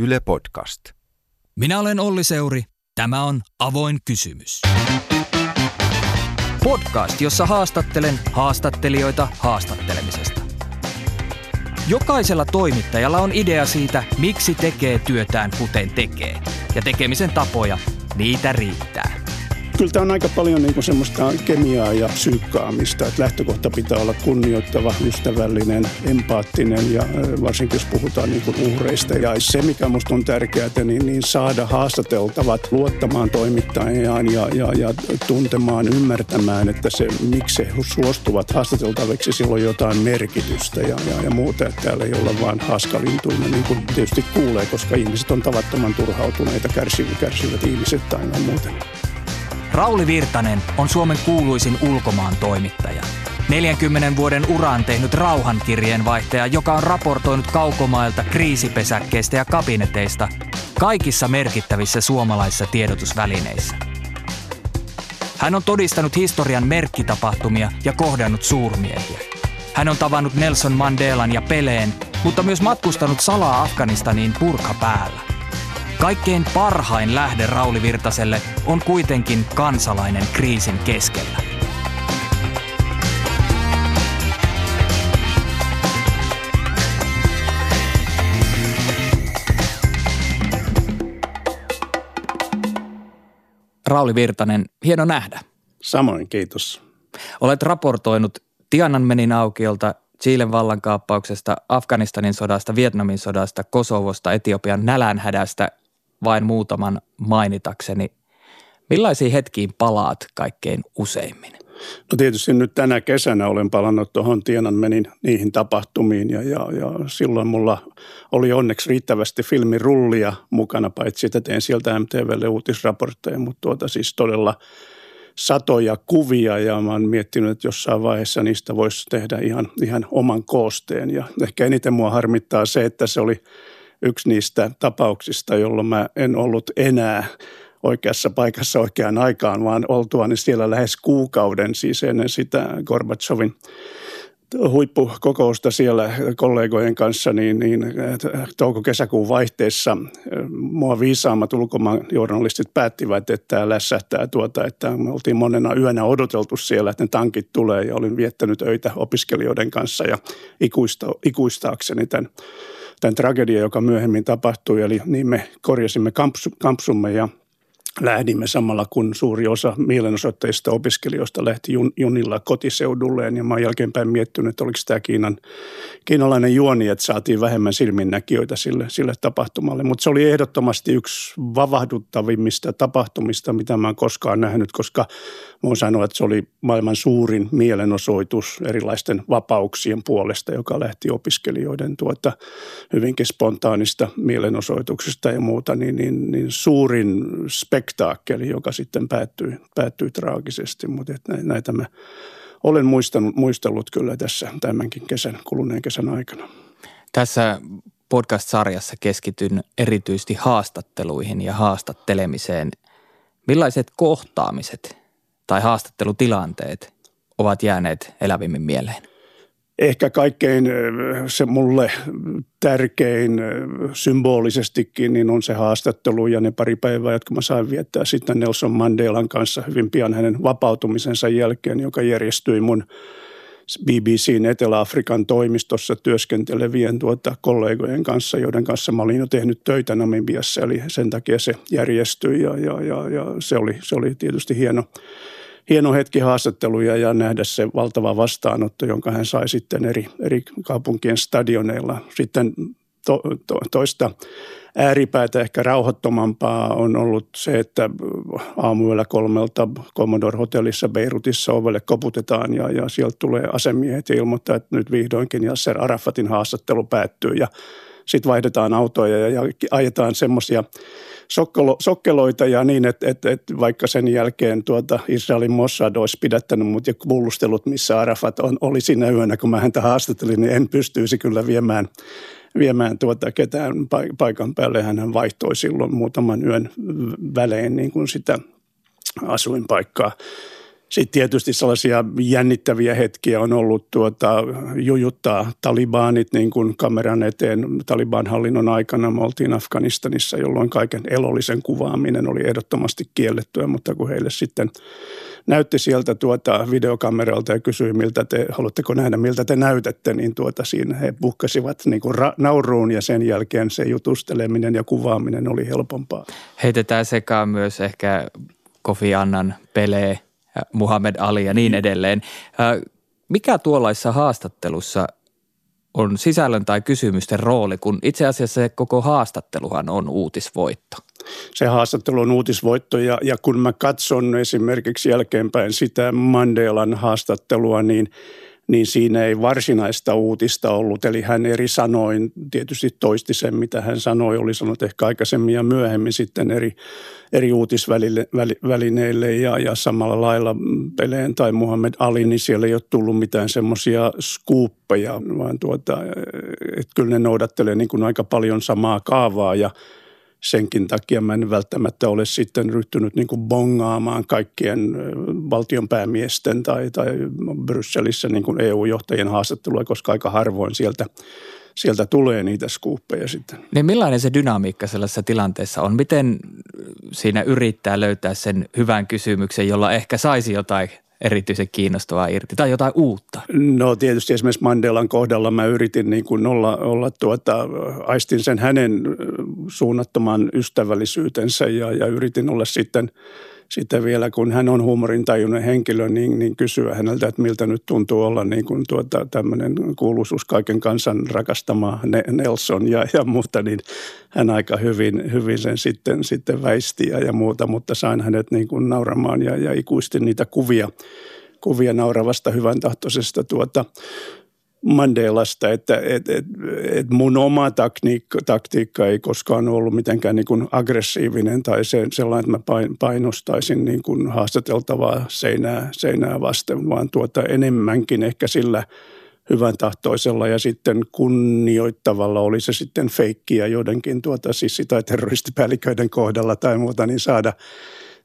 Yle Podcast. Minä olen Olli Seuri. Tämä on Avoin kysymys. Podcast, jossa haastattelen haastattelijoita haastattelemisesta. Jokaisella toimittajalla on idea siitä, miksi tekee työtään kuten tekee. Ja tekemisen tapoja, niitä riittää kyllä tämä on aika paljon niin kuin semmoista kemiaa ja psyykkaamista. Että lähtökohta pitää olla kunnioittava, ystävällinen, empaattinen ja varsinkin jos puhutaan niin kuin uhreista. Ja se, mikä minusta on tärkeää, niin, niin saada haastateltavat luottamaan toimittajaan ja, ja, ja tuntemaan, ymmärtämään, että se, miksi he suostuvat haastateltaviksi, sillä on jotain merkitystä ja, ja, ja muuta. Että täällä ei olla vaan haskalintuina, niin kuin tietysti kuulee, koska ihmiset on tavattoman turhautuneita, kärsivät, kärsivät ihmiset tai muuten. Rauli Virtanen on Suomen kuuluisin ulkomaan toimittaja. 40 vuoden uraan tehnyt rauhankirjeenvaihtaja, joka on raportoinut kaukomailta, kriisipesäkkeistä ja kabineteista kaikissa merkittävissä suomalaisissa tiedotusvälineissä. Hän on todistanut historian merkkitapahtumia ja kohdannut suurmiehiä. Hän on tavannut Nelson Mandelan ja Peleen, mutta myös matkustanut salaa Afganistaniin purka päällä. Kaikkein parhain lähde Rauli Virtaselle on kuitenkin kansalainen kriisin keskellä. Rauli Virtanen, hieno nähdä. Samoin, kiitos. Olet raportoinut Tiananmenin aukiolta, Chilen vallankaappauksesta, Afganistanin sodasta, Vietnamin sodasta, Kosovosta, Etiopian nälänhädästä vain muutaman mainitakseni. Millaisiin hetkiin palaat kaikkein useimmin? No tietysti nyt tänä kesänä olen palannut tuohon Tienanmenin niihin tapahtumiin ja, ja, ja silloin mulla oli onneksi riittävästi filmirullia mukana, paitsi että tein sieltä MTVlle uutisraportteja, mutta tuota siis todella satoja kuvia ja mä oon miettinyt, että jossain vaiheessa niistä voisi tehdä ihan, ihan oman koosteen ja ehkä eniten mua harmittaa se, että se oli – yksi niistä tapauksista, jolloin mä en ollut enää oikeassa paikassa oikeaan aikaan, vaan oltuani siellä lähes kuukauden, siis ennen sitä Gorbachevin huippukokousta siellä kollegojen kanssa, niin, niin touko-kesäkuun vaihteessa mua viisaammat ulkomaan journalistit päättivät, että tämä lässähtää tuota, että me oltiin monena yönä odoteltu siellä, että ne tankit tulee ja olin viettänyt öitä opiskelijoiden kanssa ja ikuista, ikuistaakseni tämän tämän tragedian, joka myöhemmin tapahtui. Eli niin me korjasimme kampsumme ja lähdimme samalla kun suuri osa mielenosoittajista opiskelijoista lähti jun, junilla kotiseudulleen ja mä oon jälkeenpäin miettinyt, että oliko tämä Kiinan, kiinalainen juoni, että saatiin vähemmän silminnäkijöitä sille, sille tapahtumalle. Mutta se oli ehdottomasti yksi vavahduttavimmista tapahtumista, mitä mä oon koskaan nähnyt, koska voin sanoa, että se oli maailman suurin mielenosoitus erilaisten vapauksien puolesta, joka lähti opiskelijoiden tuota hyvinkin spontaanista mielenosoituksesta ja muuta, niin, niin, niin suurin spektaakkeli, joka sitten päättyi, päättyi traagisesti, mutta näitä mä olen muistanut, muistellut kyllä tässä tämänkin kesän, kuluneen kesän aikana. Tässä podcast-sarjassa keskityn erityisesti haastatteluihin ja haastattelemiseen. Millaiset kohtaamiset tai haastattelutilanteet ovat jääneet elävimmin mieleen? Ehkä kaikkein se mulle tärkein symbolisestikin niin on se haastattelu ja ne pari päivää, jotka mä sain viettää sitten Nelson Mandelan kanssa hyvin pian hänen vapautumisensa jälkeen, joka järjestyi mun BBCn Etelä-Afrikan toimistossa työskentelevien tuota kollegojen kanssa, joiden kanssa mä olin jo tehnyt töitä Namibiassa, eli sen takia se järjestyi ja, ja, ja, ja se, oli, se oli tietysti hieno, hieno hetki haastatteluja ja nähdä se valtava vastaanotto, jonka hän sai sitten eri, eri kaupunkien stadioneilla. Sitten to, to, toista ääripäätä ehkä rauhoittomampaa on ollut se, että aamuyöllä kolmelta Commodore Hotellissa Beirutissa ovelle koputetaan ja, ja sieltä tulee asemiehet ja ilmoittaa, että nyt vihdoinkin Yasser Arafatin haastattelu päättyy ja sitten vaihdetaan autoja ja, ja ajetaan semmoisia sokkelo, sokkeloita ja niin, että, että, että vaikka sen jälkeen tuota Israelin Mossad olisi pidättänyt mut ja kuulustelut, missä Arafat on, oli siinä yönä, kun mä häntä haastattelin, niin en pystyisi kyllä viemään viemään tuota ketään paikan päälle. Hän vaihtoi silloin muutaman yön välein niin kuin sitä asuinpaikkaa. Sitten tietysti sellaisia jännittäviä hetkiä on ollut tuota, jujuttaa talibanit niin kuin kameran eteen Taliban hallinnon aikana. Me oltiin Afganistanissa, jolloin kaiken elollisen kuvaaminen oli ehdottomasti kiellettyä, mutta kun heille sitten näytti sieltä tuota videokameralta ja kysyi, miltä te, haluatteko nähdä, miltä te näytätte, niin tuota siinä he bukkasivat niin kuin ra- nauruun ja sen jälkeen se jutusteleminen ja kuvaaminen oli helpompaa. Heitetään sekaan myös ehkä Kofi Annan Pele, Muhammad Ali ja niin edelleen. Mikä tuollaisessa haastattelussa on sisällön tai kysymysten rooli, kun itse asiassa se koko haastatteluhan on uutisvoitto? Se haastattelu on uutisvoitto ja, ja kun mä katson esimerkiksi jälkeenpäin sitä Mandelan haastattelua, niin – niin siinä ei varsinaista uutista ollut. Eli hän eri sanoin tietysti toisti sen, mitä hän sanoi, oli sanonut ehkä aikaisemmin ja myöhemmin sitten eri, eri uutisvälineille ja, ja samalla lailla Peleen tai Muhammed Ali, niin siellä ei ole tullut mitään semmoisia skuuppeja, vaan tuota, että kyllä ne noudattelee niin kuin aika paljon samaa kaavaa ja – senkin takia mä en välttämättä ole sitten ryhtynyt niin kuin bongaamaan kaikkien valtionpäämiesten tai, tai Brysselissä niin kuin EU-johtajien haastattelua, koska aika harvoin sieltä sieltä tulee niitä skuuppeja sitten. Niin millainen se dynamiikka sellaisessa tilanteessa on? Miten siinä yrittää löytää sen hyvän kysymyksen, jolla ehkä saisi jotain erityisen kiinnostavaa irti tai jotain uutta? No tietysti esimerkiksi Mandelan kohdalla mä yritin niin kuin olla, olla tuota, aistin sen hänen suunnattoman ystävällisyytensä ja, ja yritin olla sitten – sitten vielä kun hän on huumorintajuinen henkilö, niin, niin kysyä häneltä, että miltä nyt tuntuu olla niin kuin tuota, tämmöinen kuuluisuus kaiken kansan rakastama Nelson ja, ja muuta, niin hän aika hyvin, hyvin sen sitten, sitten väisti ja, ja muuta, mutta sain hänet niin kuin nauramaan ja, ja ikuisesti niitä kuvia, kuvia nauravasta hyvän tahtoisesta tuota, Mandelasta, että et, et, et mun oma taktiikka, taktiikka ei koskaan ollut mitenkään niin kuin aggressiivinen tai se, sellainen, että mä painostaisin niin kuin haastateltavaa seinää, seinää vasten, vaan tuota enemmänkin ehkä sillä hyvän tahtoisella ja sitten kunnioittavalla oli se sitten feikkiä joidenkin tuota sissi- tai terroristipäälliköiden kohdalla tai muuta, niin saada –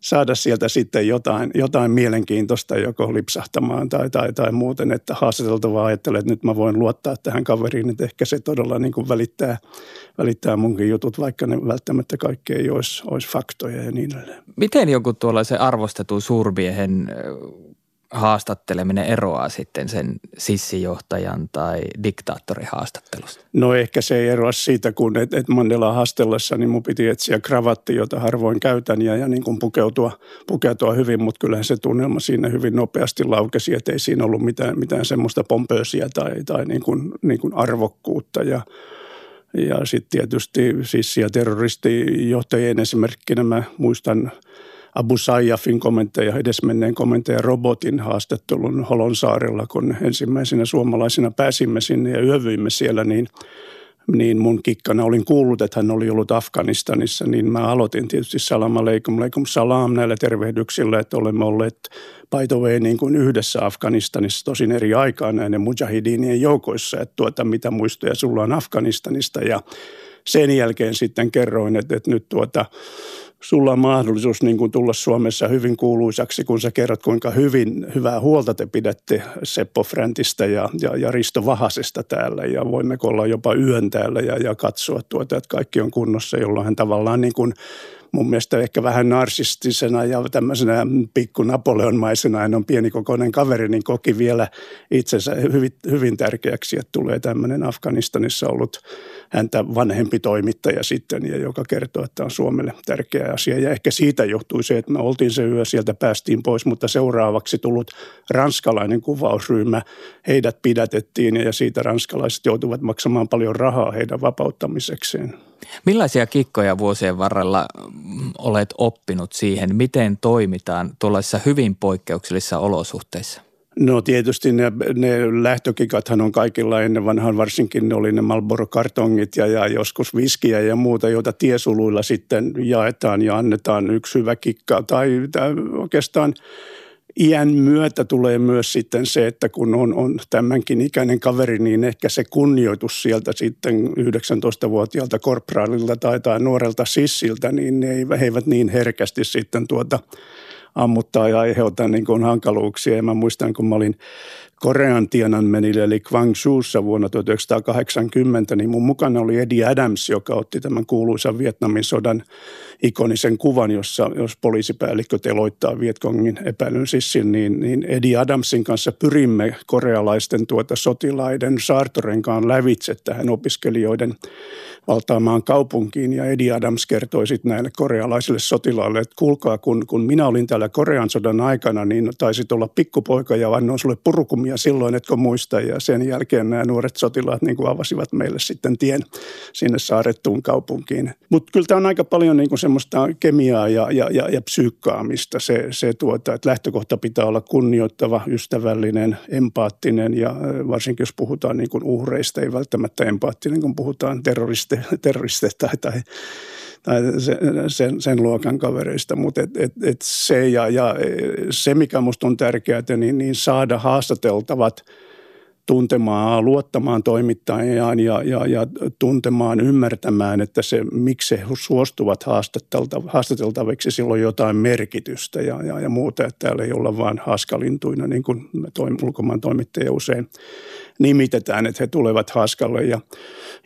saada sieltä sitten jotain, jotain mielenkiintoista joko lipsahtamaan tai, tai, tai muuten, että haastateltava ajattelee, että nyt mä voin luottaa tähän kaveriin, että ehkä se todella niin kuin välittää, välittää munkin jutut, vaikka ne välttämättä kaikki ei olisi, olisi faktoja ja niin edelleen. Miten joku tuollaisen arvostetun suurmiehen haastatteleminen eroaa sitten sen sissijohtajan tai diktaattorin haastattelusta? No ehkä se ei eroa siitä, kun et, et Mandela haastellessa, niin mun piti etsiä kravatti, jota harvoin käytän ja, ja niin kuin pukeutua, pukeutua hyvin, mutta kyllähän se tunnelma siinä hyvin nopeasti laukesi, että ei siinä ollut mitään, mitään semmoista pompöösiä tai, tai niin kuin, niin kuin arvokkuutta ja ja sitten tietysti sissi- ja terroristijohtajien esimerkkinä mä muistan – Abu Sayyafin kommentteja, edesmenneen kommentteja robotin haastattelun Holonsaarella, kun ensimmäisenä suomalaisina pääsimme sinne ja yövyimme siellä, niin niin mun kikkana olin kuullut, että hän oli ollut Afganistanissa, niin mä aloitin tietysti salam aleikum, aleikum salam näillä tervehdyksillä, että olemme olleet by the way niin kuin yhdessä Afganistanissa tosin eri aikaa näiden mujahidinien joukoissa, että tuota, mitä muistoja sulla on Afganistanista. Ja sen jälkeen sitten kerroin, että, että nyt tuota, sulla on mahdollisuus niin kuin tulla Suomessa hyvin kuuluisaksi, kun sä kerrot, kuinka hyvin, hyvää huolta te pidätte Seppo Fräntistä ja, ja, ja Risto Vahasesta täällä. Ja voimmeko olla jopa yön täällä ja, ja katsoa tuota, että kaikki on kunnossa, jolloin hän tavallaan niin kuin mun mielestä ehkä vähän narsistisena ja tämmöisenä pikku Napoleonmaisena, hän on pienikokoinen kaveri, niin koki vielä itsensä hyvin, hyvin tärkeäksi, että tulee tämmöinen Afganistanissa ollut häntä vanhempi toimittaja sitten, ja joka kertoo, että on Suomelle tärkeä asia. Ja ehkä siitä johtui se, että me oltiin se yö, sieltä päästiin pois, mutta seuraavaksi tullut ranskalainen kuvausryhmä, heidät pidätettiin ja siitä ranskalaiset joutuvat maksamaan paljon rahaa heidän vapauttamisekseen. Millaisia kikkoja vuosien varrella mm, olet oppinut siihen, miten toimitaan tuollaisissa hyvin poikkeuksellisissa olosuhteissa? No tietysti ne, ne lähtökikathan on kaikilla ennen vanhaan, varsinkin ne oli ne Marlboro-kartongit ja, ja joskus viskiä ja muuta, joita tiesuluilla sitten jaetaan ja annetaan yksi hyvä kikka. Tai, tai oikeastaan iän myötä tulee myös sitten se, että kun on, on tämänkin ikäinen kaveri, niin ehkä se kunnioitus sieltä sitten 19-vuotiaalta korpraalilta tai, tai nuorelta sissiltä, niin ne he eivät niin herkästi sitten tuota ammuttaa ja aiheuttaa niin kuin hankaluuksia. Ja mä muistan, kun mä olin Korean Tiananmenille eli Guangzhoussa vuonna 1980, niin mun mukana oli Eddie Adams, joka otti tämän kuuluisan Vietnamin sodan ikonisen kuvan, jossa jos poliisipäällikkö teloittaa Vietkongin epäilyn sissin, niin, niin Eddie Adamsin kanssa pyrimme korealaisten tuota sotilaiden saartorenkaan lävitse tähän opiskelijoiden valtaamaan kaupunkiin. Ja Eddie Adams kertoi sitten näille korealaisille sotilaille, että kuulkaa, kun, kun minä olin täällä Korean sodan aikana, niin taisit olla pikkupoika ja vannoin sulle purukumia silloin, etkö muista. Ja sen jälkeen nämä nuoret sotilaat niin kuin avasivat meille sitten tien sinne saarettuun kaupunkiin. Mutta kyllä tämä on aika paljon niin kuin semmoista kemiaa ja, ja, ja, ja psyykkaamista. Se, se tuota, että lähtökohta pitää olla kunnioittava, ystävällinen, empaattinen ja varsinkin jos puhutaan niin kuin uhreista, ei välttämättä empaattinen, kun puhutaan terroristeista terroristeista tai, tai, tai sen, sen luokan kavereista. Mutta et, et, et se, ja, ja se, mikä minusta on tärkeää, niin, niin saada haastateltavat – tuntemaan, luottamaan toimittajaan ja, ja, ja tuntemaan, ymmärtämään, että se, miksi he suostuvat haastateltaviksi, silloin jotain merkitystä ja, ja, ja muuta, että täällä ei olla vain haskalintuina, niin kuin toim, ulkomaan toimittajia usein nimitetään, että he tulevat haskalle ja,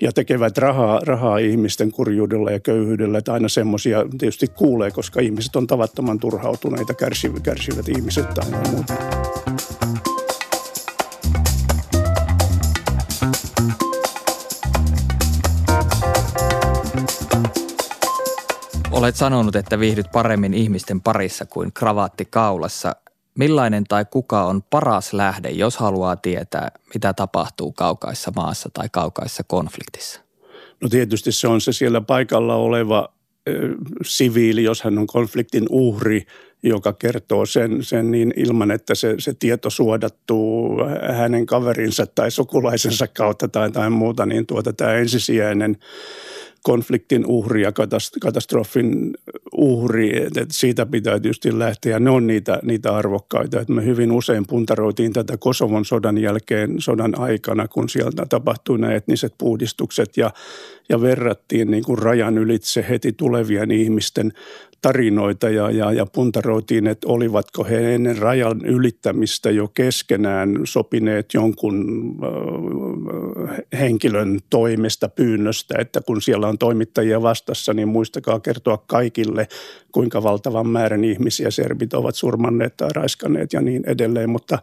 ja tekevät rahaa, rahaa ihmisten kurjuudella ja köyhyydellä. Että aina semmoisia tietysti kuulee, koska ihmiset on tavattoman turhautuneita, kärsivät, kärsivät ihmiset tai muuta. Olet sanonut, että viihdyt paremmin ihmisten parissa kuin kravaatti kaulassa. Millainen tai kuka on paras lähde, jos haluaa tietää, mitä tapahtuu kaukaissa maassa tai kaukaissa konfliktissa? No tietysti se on se siellä paikalla oleva äh, siviili, jos hän on konfliktin uhri, joka kertoo sen, sen niin ilman, että se, se tieto suodattuu hänen kaverinsa tai sukulaisensa kautta tai, tai muuta, niin tuota tämä ensisijainen konfliktin uhri ja katastrofin uhri, että siitä pitää tietysti lähteä. Ne on niitä, niitä arvokkaita. Että me hyvin usein puntaroitiin tätä Kosovon sodan jälkeen, sodan aikana, kun sieltä tapahtui nämä etniset puhdistukset ja, ja verrattiin niin kuin rajan ylitse heti tulevien ihmisten tarinoita ja, ja, ja puntaroitiin, että olivatko he ennen rajan ylittämistä jo keskenään sopineet jonkun henkilön toimesta pyynnöstä, että kun siellä on toimittajia vastassa, niin muistakaa kertoa kaikille, kuinka valtavan määrän ihmisiä serbit ovat surmanneet tai raiskanneet ja niin edelleen. Mutta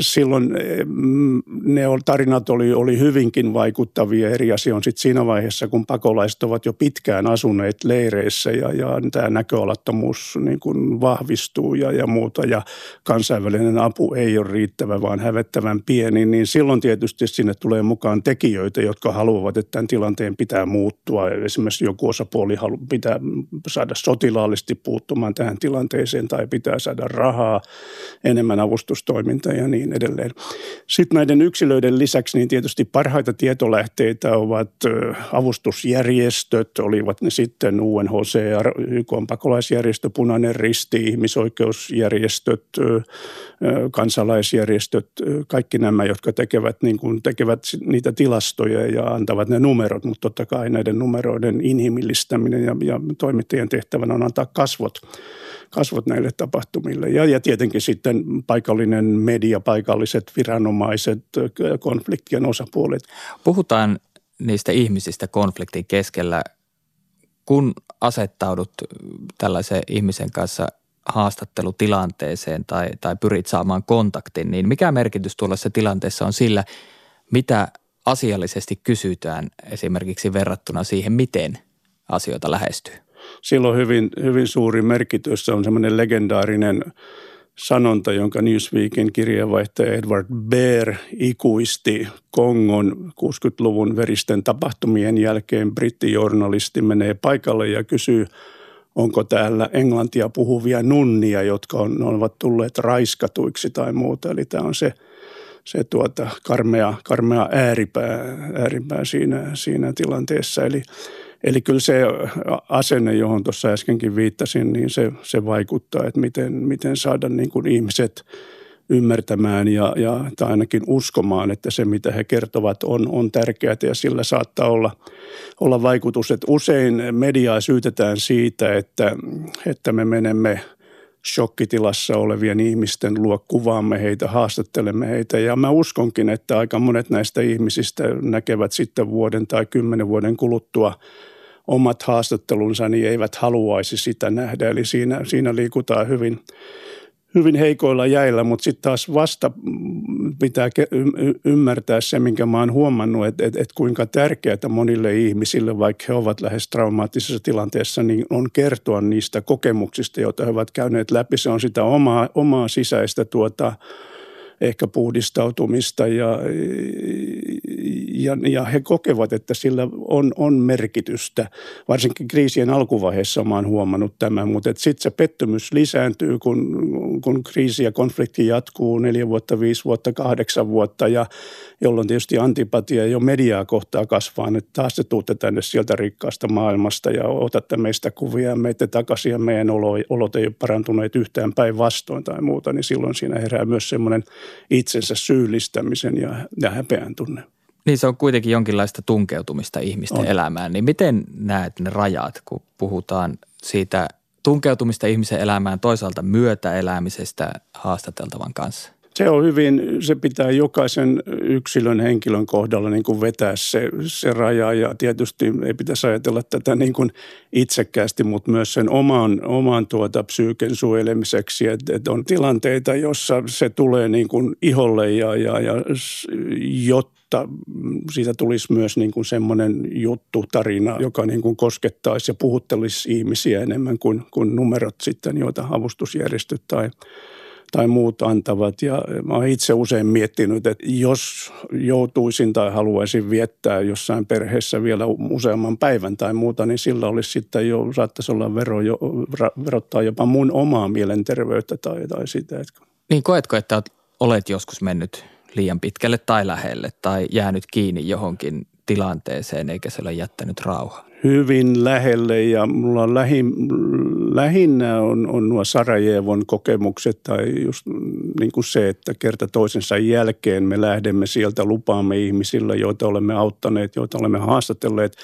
silloin mm, ne tarinat oli, oli hyvinkin vaikuttavia. Eri on sitten siinä vaiheessa, kun pakolaiset ovat jo pitkään asuneet leireissä ja, ja tämä näköalattomuus niin kuin vahvistuu ja, ja muuta ja kansainvälinen apu ei ole riittävä, vaan hävettävän pieni, niin silloin tietysti sinne tulee mukaan tekijöitä, jotka haluavat, että tämän tilanteen pitää muuttua. Esimerkiksi joku osapuoli pitää saada sotilaallisesti puuttumaan tähän tilanteeseen tai pitää saada rahaa, enemmän avustustoimintaa ja niin edelleen. Sitten näiden yksilöiden lisäksi niin tietysti parhaita tietolähteitä ovat avustusjärjestöt, olivat ne sitten UNHCR, YK on pakolaisjärjestö, Punainen Risti, ihmisoikeusjärjestöt, kansalaisjärjestöt, kaikki nämä, jotka tekevät, niin kuin, tekevät niitä tilastoja ja antavat ne numerot, mutta totta kai näiden numeroiden inhimillistäminen ja, ja toimittajien tehtävänä on antaa kasvot kasvot näille tapahtumille. Ja, ja tietenkin sitten paikallinen media, paikalliset viranomaiset, konfliktien osapuolet. Puhutaan niistä ihmisistä konfliktin keskellä kun asettaudut tällaisen ihmisen kanssa haastattelutilanteeseen tai, tai pyrit saamaan kontaktin, niin mikä merkitys tuollaisessa tilanteessa on sillä, mitä asiallisesti kysytään esimerkiksi verrattuna siihen, miten asioita lähestyy? Silloin hyvin, hyvin suuri merkitys. Se on semmoinen legendaarinen sanonta, jonka Newsweekin kirjeenvaihtaja Edward Baer ikuisti Kongon 60-luvun veristen tapahtumien jälkeen. Brittijournalisti menee paikalle ja kysyy, onko täällä englantia puhuvia nunnia, jotka on, ovat tulleet raiskatuiksi tai muuta. Eli tämä on se, se tuota karmea, karmea ääripää, ääripää siinä, siinä tilanteessa. Eli Eli kyllä se asenne, johon tuossa äskenkin viittasin, niin se, se vaikuttaa, että miten, miten saada niin kuin ihmiset ymmärtämään ja, ja tai ainakin uskomaan, että se mitä he kertovat on, on tärkeää ja sillä saattaa olla, olla vaikutus. Että usein mediaa syytetään siitä, että, että me menemme shokkitilassa olevien ihmisten luo, kuvaamme heitä, haastattelemme heitä. Ja mä uskonkin, että aika monet näistä ihmisistä näkevät sitten vuoden tai kymmenen vuoden kuluttua omat haastattelunsa, niin eivät haluaisi sitä nähdä. Eli siinä, siinä liikutaan hyvin, hyvin heikoilla jäillä, mutta sitten taas vasta pitää ymmärtää se, minkä mä oon huomannut, että, että, että kuinka tärkeää monille ihmisille, vaikka he ovat lähes traumaattisessa tilanteessa, niin on kertoa niistä kokemuksista, joita he ovat käyneet läpi. Se on sitä omaa, omaa sisäistä tuota, ehkä puhdistautumista ja, ja, ja he kokevat, että sillä on, on merkitystä. Varsinkin kriisien alkuvaiheessa mä oon huomannut tämän, mutta sitten se pettymys lisääntyy, kun, kun kriisi ja konflikti jatkuu neljä vuotta, viisi vuotta, kahdeksan vuotta ja jolloin tietysti antipatia jo mediaa kohtaa kasvaa, että taas te tuutte tänne sieltä rikkaasta maailmasta ja otatte meistä kuvia ja meitä takaisin ja meidän olot ei ole parantuneet yhtään päinvastoin tai muuta, niin silloin siinä herää myös semmoinen itsensä syyllistämisen ja, ja häpeän tunne. Niin se on kuitenkin jonkinlaista tunkeutumista ihmisten on. elämään. Niin miten näet ne rajat, kun puhutaan siitä tunkeutumista ihmisen elämään toisaalta myötäelämisestä haastateltavan kanssa? Se on hyvin, se pitää jokaisen yksilön henkilön kohdalla niin kuin vetää se, se raja. Ja tietysti ei pitäisi ajatella tätä niin kuin itsekkäästi, mutta myös sen oman, oman tuota psyyken suojelemiseksi, että, että on tilanteita, jossa se tulee niin kuin iholle ja, ja, ja jotta siitä tulisi myös niin kuin semmoinen juttu, tarina, joka niin kuin koskettaisi ja puhuttelisi ihmisiä enemmän kuin, kuin numerot sitten, joita avustusjärjestöt tai tai muut antavat. Ja mä oon itse usein miettinyt, että jos joutuisin tai haluaisin viettää jossain perheessä vielä useamman päivän tai muuta, niin sillä olisi sitten jo, saattaisi olla vero jo, verottaa jopa mun omaa mielenterveyttä tai, tai sitä. Niin koetko, että olet joskus mennyt liian pitkälle tai lähelle tai jäänyt kiinni johonkin tilanteeseen eikä se ole jättänyt rauhaa? Hyvin lähelle ja mulla on lähi, lähinnä on, on nuo Sarajevon kokemukset tai just niin kuin se, että kerta toisensa jälkeen me lähdemme sieltä, lupaamme ihmisille, joita olemme auttaneet, joita olemme haastatelleet,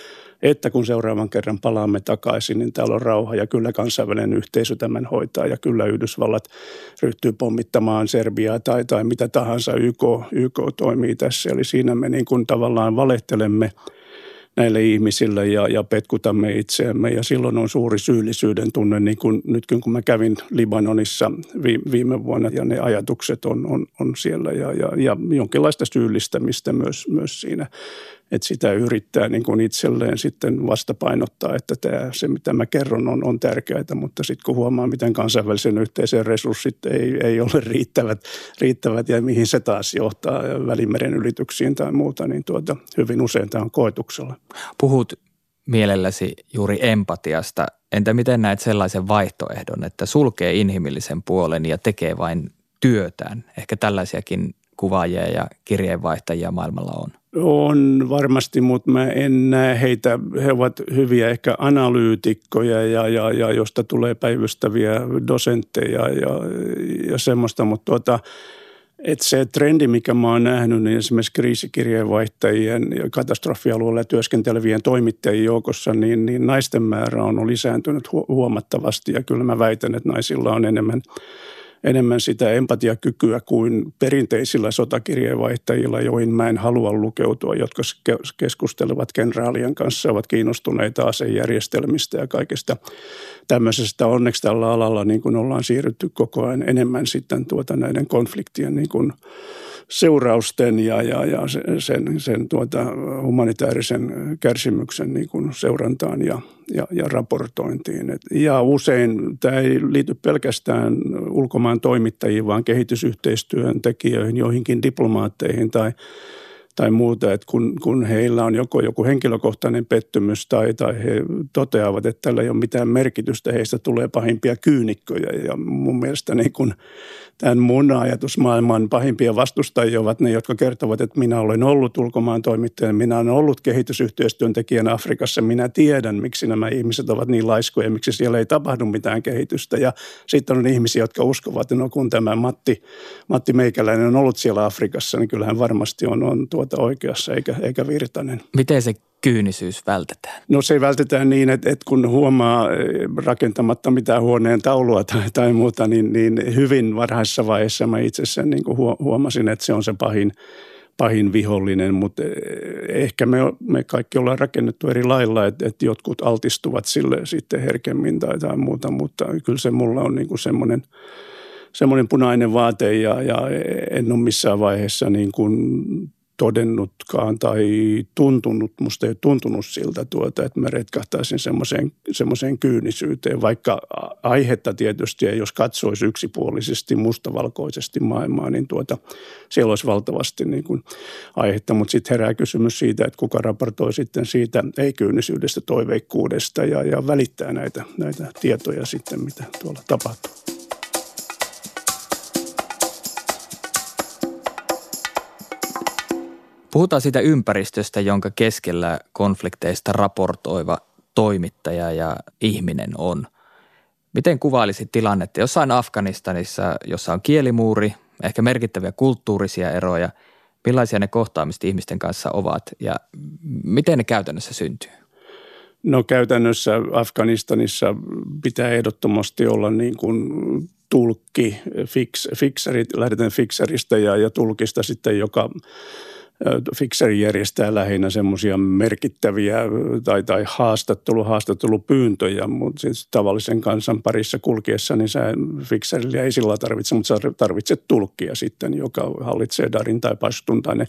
että kun seuraavan kerran palaamme takaisin, niin täällä on rauha ja kyllä kansainvälinen yhteisö tämän hoitaa ja kyllä Yhdysvallat ryhtyy pommittamaan Serbiaa tai, tai mitä tahansa YK, YK toimii tässä. Eli siinä me niin kuin tavallaan valehtelemme – näille ihmisille ja, ja petkutamme itseämme. Ja silloin on suuri syyllisyyden tunne, niin kuin nytkin kun mä kävin Libanonissa viime vuonna ja ne ajatukset on, on, on siellä ja, ja, ja jonkinlaista syyllistämistä myös, myös siinä että sitä yrittää niin kuin itselleen sitten vastapainottaa, että tämä, se mitä mä kerron on, on tärkeää, mutta sitten kun huomaa, miten kansainvälisen yhteisön resurssit ei, ei ole riittävät, riittävät ja mihin se taas johtaa välimeren ylityksiin tai muuta, niin tuota, hyvin usein tämä on koetuksella. Puhut mielelläsi juuri empatiasta. Entä miten näet sellaisen vaihtoehdon, että sulkee inhimillisen puolen ja tekee vain työtään? Ehkä tällaisiakin kuvaajia ja kirjeenvaihtajia maailmalla on. On varmasti, mutta mä en näe heitä. He ovat hyviä ehkä analyytikkoja ja, ja, ja josta tulee päivystäviä dosentteja ja, ja semmoista, mutta tuota, että se trendi, mikä mä oon nähnyt, niin esimerkiksi kriisikirjeenvaihtajien ja katastrofialueella työskentelevien toimittajien joukossa, niin, niin naisten määrä on lisääntynyt huomattavasti ja kyllä mä väitän, että naisilla on enemmän – enemmän sitä empatiakykyä kuin perinteisillä sotakirjeenvaihtajilla, joihin mä en halua lukeutua, jotka keskustelevat kenraalien kanssa, ovat kiinnostuneita asejärjestelmistä ja kaikesta tämmöisestä. Onneksi tällä alalla niin kuin ollaan siirrytty koko ajan enemmän sitten tuota näiden konfliktien niin kuin seurausten ja, ja, ja sen, sen tuota humanitaarisen kärsimyksen niin kuin seurantaan ja, ja, ja raportointiin. Et, ja usein tämä ei liity pelkästään ulkomaan toimittajiin, vaan kehitysyhteistyön tekijöihin, joihinkin diplomaatteihin tai tai muuta, että kun, kun heillä on joko joku henkilökohtainen pettymys tai, tai he toteavat, että tällä ei ole mitään merkitystä, heistä tulee pahimpia kyynikkoja. Ja mun mielestä niin kun tämän mun ajatusmaailman pahimpia vastustajia ovat ne, jotka kertovat, että minä olen ollut ulkomaan toimittaja, minä olen ollut kehitysyhteistyöntekijän Afrikassa, minä tiedän, miksi nämä ihmiset ovat niin laiskoja, miksi siellä ei tapahdu mitään kehitystä. Ja sitten on ihmisiä, jotka uskovat, että no kun tämä Matti, Matti Meikäläinen on ollut siellä Afrikassa, niin kyllähän varmasti on, on tuota tuota oikeassa eikä, eikä Virtanen. Miten se kyynisyys vältetään? No se vältetään niin, että, että kun huomaa eh, rakentamatta mitään huoneen taulua tai, tai muuta, niin, niin hyvin varhaisessa vaiheessa mä itse sen niin huomasin, että se on se pahin, pahin vihollinen, mutta eh, ehkä me, me kaikki ollaan rakennettu eri lailla, että, että jotkut altistuvat sille sitten herkemmin tai, tai muuta, mutta kyllä se mulla on niin kuin semmoinen – semmoinen punainen vaate ja, ja en ole missään vaiheessa niin kuin todennutkaan tai tuntunut, musta ei tuntunut siltä tuota, että mä retkahtaisin semmoiseen, semmoiseen kyynisyyteen, vaikka aihetta tietysti, ja jos katsoisi yksipuolisesti mustavalkoisesti maailmaa, niin tuota, siellä olisi valtavasti niin kuin aihetta, mutta sitten herää kysymys siitä, että kuka raportoi sitten siitä ei-kyynisyydestä, toiveikkuudesta ja, ja välittää näitä, näitä tietoja sitten, mitä tuolla tapahtuu. Puhutaan siitä ympäristöstä, jonka keskellä konflikteista raportoiva toimittaja ja ihminen on. Miten kuvailisit tilannetta jossain Afganistanissa, jossa on kielimuuri, ehkä merkittäviä kulttuurisia eroja, millaisia ne kohtaamiset ihmisten kanssa ovat ja miten ne käytännössä syntyy? No käytännössä Afganistanissa pitää ehdottomasti olla niin kuin tulkki, fix, fixerit, lähdetään fixeristä ja, ja tulkista sitten, joka Fixeri järjestää lähinnä semmoisia merkittäviä tai, tai haastattelu, haastattelupyyntöjä, mutta siis tavallisen kansan parissa kulkiessa, niin sä Fixerillä ei sillä tarvitse, mutta sä tarvitset tulkkia sitten, joka hallitsee Darin tai Pastun tai ne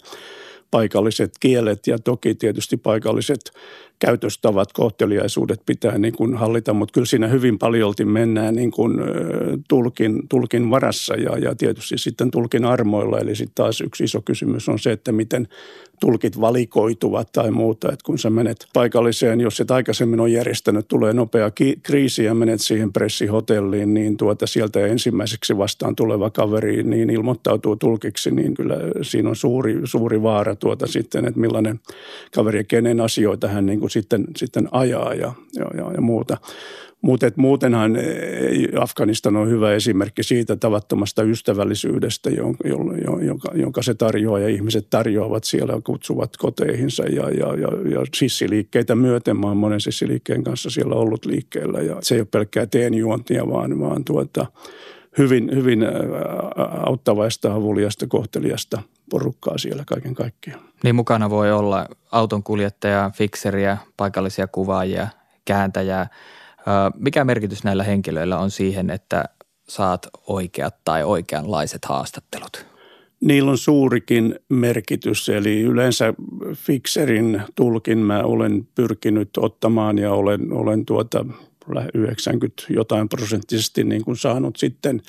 paikalliset kielet. Ja toki tietysti paikalliset käytöstavat, kohteliaisuudet pitää niin kuin hallita, mutta kyllä siinä hyvin paljolti mennään niin kuin tulkin, tulkin varassa ja, ja tietysti sitten tulkin armoilla. Eli sitten taas yksi iso kysymys on se, että miten tulkit valikoituvat tai muuta. Että kun sä menet paikalliseen, jos et aikaisemmin on järjestänyt, tulee nopea kriisi ja menet siihen pressihotelliin, niin tuota sieltä ensimmäiseksi vastaan tuleva kaveri niin ilmoittautuu tulkiksi, niin kyllä siinä on suuri, suuri vaara tuota sitten, että millainen kaveri ja kenen asioita hän niin kuin sitten, sitten ajaa ja, ja, ja, ja muuta. Mutta muutenhan eh, Afganistan on hyvä esimerkki siitä tavattomasta ystävällisyydestä, jonka, jonka, jonka se tarjoaa ja ihmiset tarjoavat siellä ja kutsuvat koteihinsa ja, ja, ja, ja sissiliikkeitä myöten. Mä olen monen sissiliikkeen kanssa siellä ollut liikkeellä ja se ei ole pelkkää teenjuontia, vaan, vaan tuota, hyvin, hyvin auttavaista, avuliasta, kohteliasta porukkaa siellä kaiken kaikkiaan. Niin mukana voi olla autonkuljettaja, fikseriä, paikallisia kuvaajia, kääntäjää – mikä merkitys näillä henkilöillä on siihen, että saat oikeat tai oikeanlaiset haastattelut? Niillä on suurikin merkitys, eli yleensä Fixerin tulkin mä olen pyrkinyt ottamaan ja olen, olen tuota 90 jotain prosenttisesti niin kuin saanut sitten –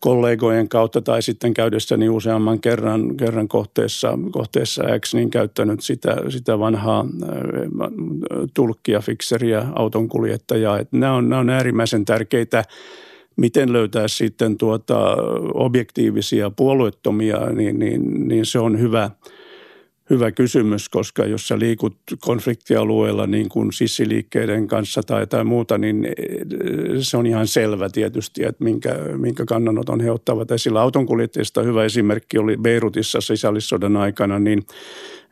kollegojen kautta tai sitten käydessäni useamman kerran, kerran kohteessa, kohteessa X, niin käyttänyt sitä, sitä vanhaa äh, tulkkia, fikseriä, autonkuljettajaa. Että nämä, on, nämä on äärimmäisen tärkeitä miten löytää sitten tuota objektiivisia puolueettomia, niin, niin, niin se on hyvä – hyvä kysymys, koska jos sä liikut konfliktialueella niin kuin sissiliikkeiden kanssa tai, tai muuta, niin eh, se on ihan selvä tietysti, että minkä, minkä kannanoton he ottavat esillä. Autonkuljettajista hyvä esimerkki oli Beirutissa sisällissodan aikana, niin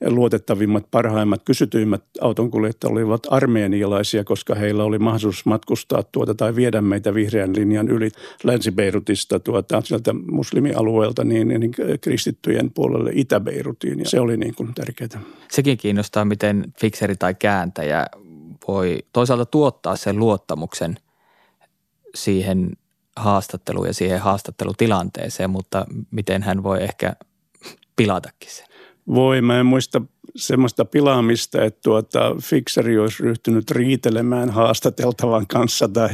luotettavimmat, parhaimmat, kysytyimmät autonkuljettajat olivat armeenialaisia, koska heillä oli mahdollisuus matkustaa tuota tai viedä meitä vihreän linjan yli Länsi-Beirutista tuota, sieltä muslimialueelta niin, niin kristittyjen puolelle Itä-Beirutiin ja se oli niin kuin tärkeää. Sekin kiinnostaa, miten fikseri tai kääntäjä voi toisaalta tuottaa sen luottamuksen siihen haastatteluun ja siihen haastattelutilanteeseen, mutta miten hän voi ehkä pilatakin sen voi. Mä en muista semmoista pilaamista, että tuota, fikseri olisi ryhtynyt riitelemään haastateltavan kanssa tai,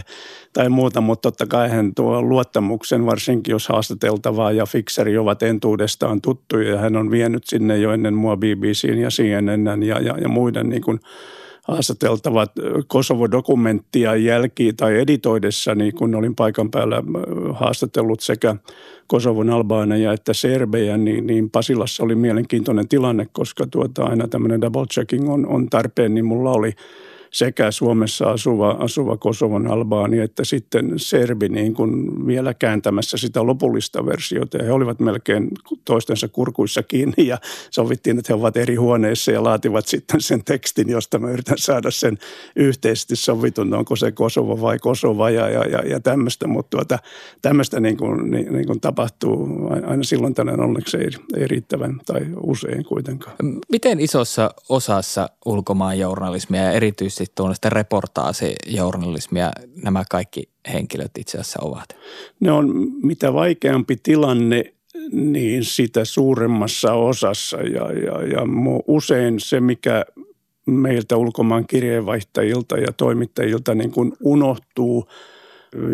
tai muuta, mutta totta kai hän tuo luottamuksen, varsinkin jos haastateltavaa ja fikseri ovat entuudestaan tuttuja ja hän on vienyt sinne jo ennen mua BBCin ja CNN ja, ja, ja muiden niin kuin – haastateltavat Kosovo-dokumenttia jälki tai editoidessa, niin kun olin paikan päällä haastatellut sekä Kosovon albaaneja että serbejä, niin, niin Pasilassa oli mielenkiintoinen tilanne, koska tuota, aina tämmöinen double checking on, on tarpeen, niin mulla oli sekä Suomessa asuva, asuva Kosovon albaani että sitten serbi niin kuin vielä kääntämässä sitä lopullista versiota. Ja he olivat melkein toistensa kurkuissa kiinni ja sovittiin, että he ovat eri huoneissa ja laativat sitten sen tekstin, josta mä yritän saada sen yhteisesti sovitun, onko se Kosovo vai Kosova ja, ja, ja, ja tämmöistä. Mutta tuota, tämmöistä niin kuin, niin, niin kuin tapahtuu aina silloin tänään onneksi ei, ei riittävän tai usein kuitenkaan. Miten isossa osassa ulkomaan journalismia ja erityisesti tuollaista reportaasijournalismia nämä kaikki henkilöt itse asiassa ovat? Ne on mitä vaikeampi tilanne, niin sitä suuremmassa osassa ja, ja, ja usein se, mikä meiltä ulkomaan kirjeenvaihtajilta ja toimittajilta niin kuin unohtuu –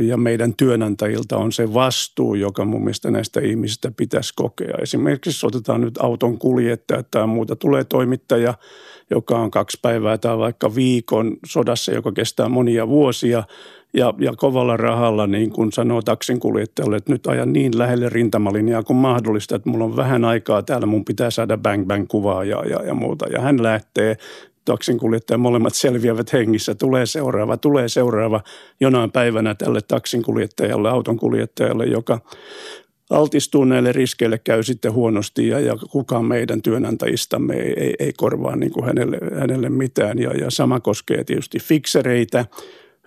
ja meidän työnantajilta on se vastuu, joka mun mielestä näistä ihmisistä pitäisi kokea. Esimerkiksi otetaan nyt auton kuljettaja tai muuta. Tulee toimittaja, joka on kaksi päivää tai vaikka viikon sodassa, joka kestää monia vuosia – ja, ja kovalla rahalla niin kuin sanoo taksinkuljettajalle, että nyt ajan niin lähelle rintamalinjaa kuin mahdollista, että mulla on vähän aikaa täällä, mun pitää saada bang bang kuvaa ja, ja, ja muuta. Ja hän lähtee taksinkuljettaja molemmat selviävät hengissä. Tulee seuraava, tulee seuraava jonain päivänä tälle taksinkuljettajalle, autonkuljettajalle, joka altistuu näille riskeille, käy sitten huonosti ja, ja kukaan meidän työnantajistamme ei, ei, ei korvaa niin kuin hänelle, hänelle mitään. Ja, ja sama koskee tietysti fiksereitä,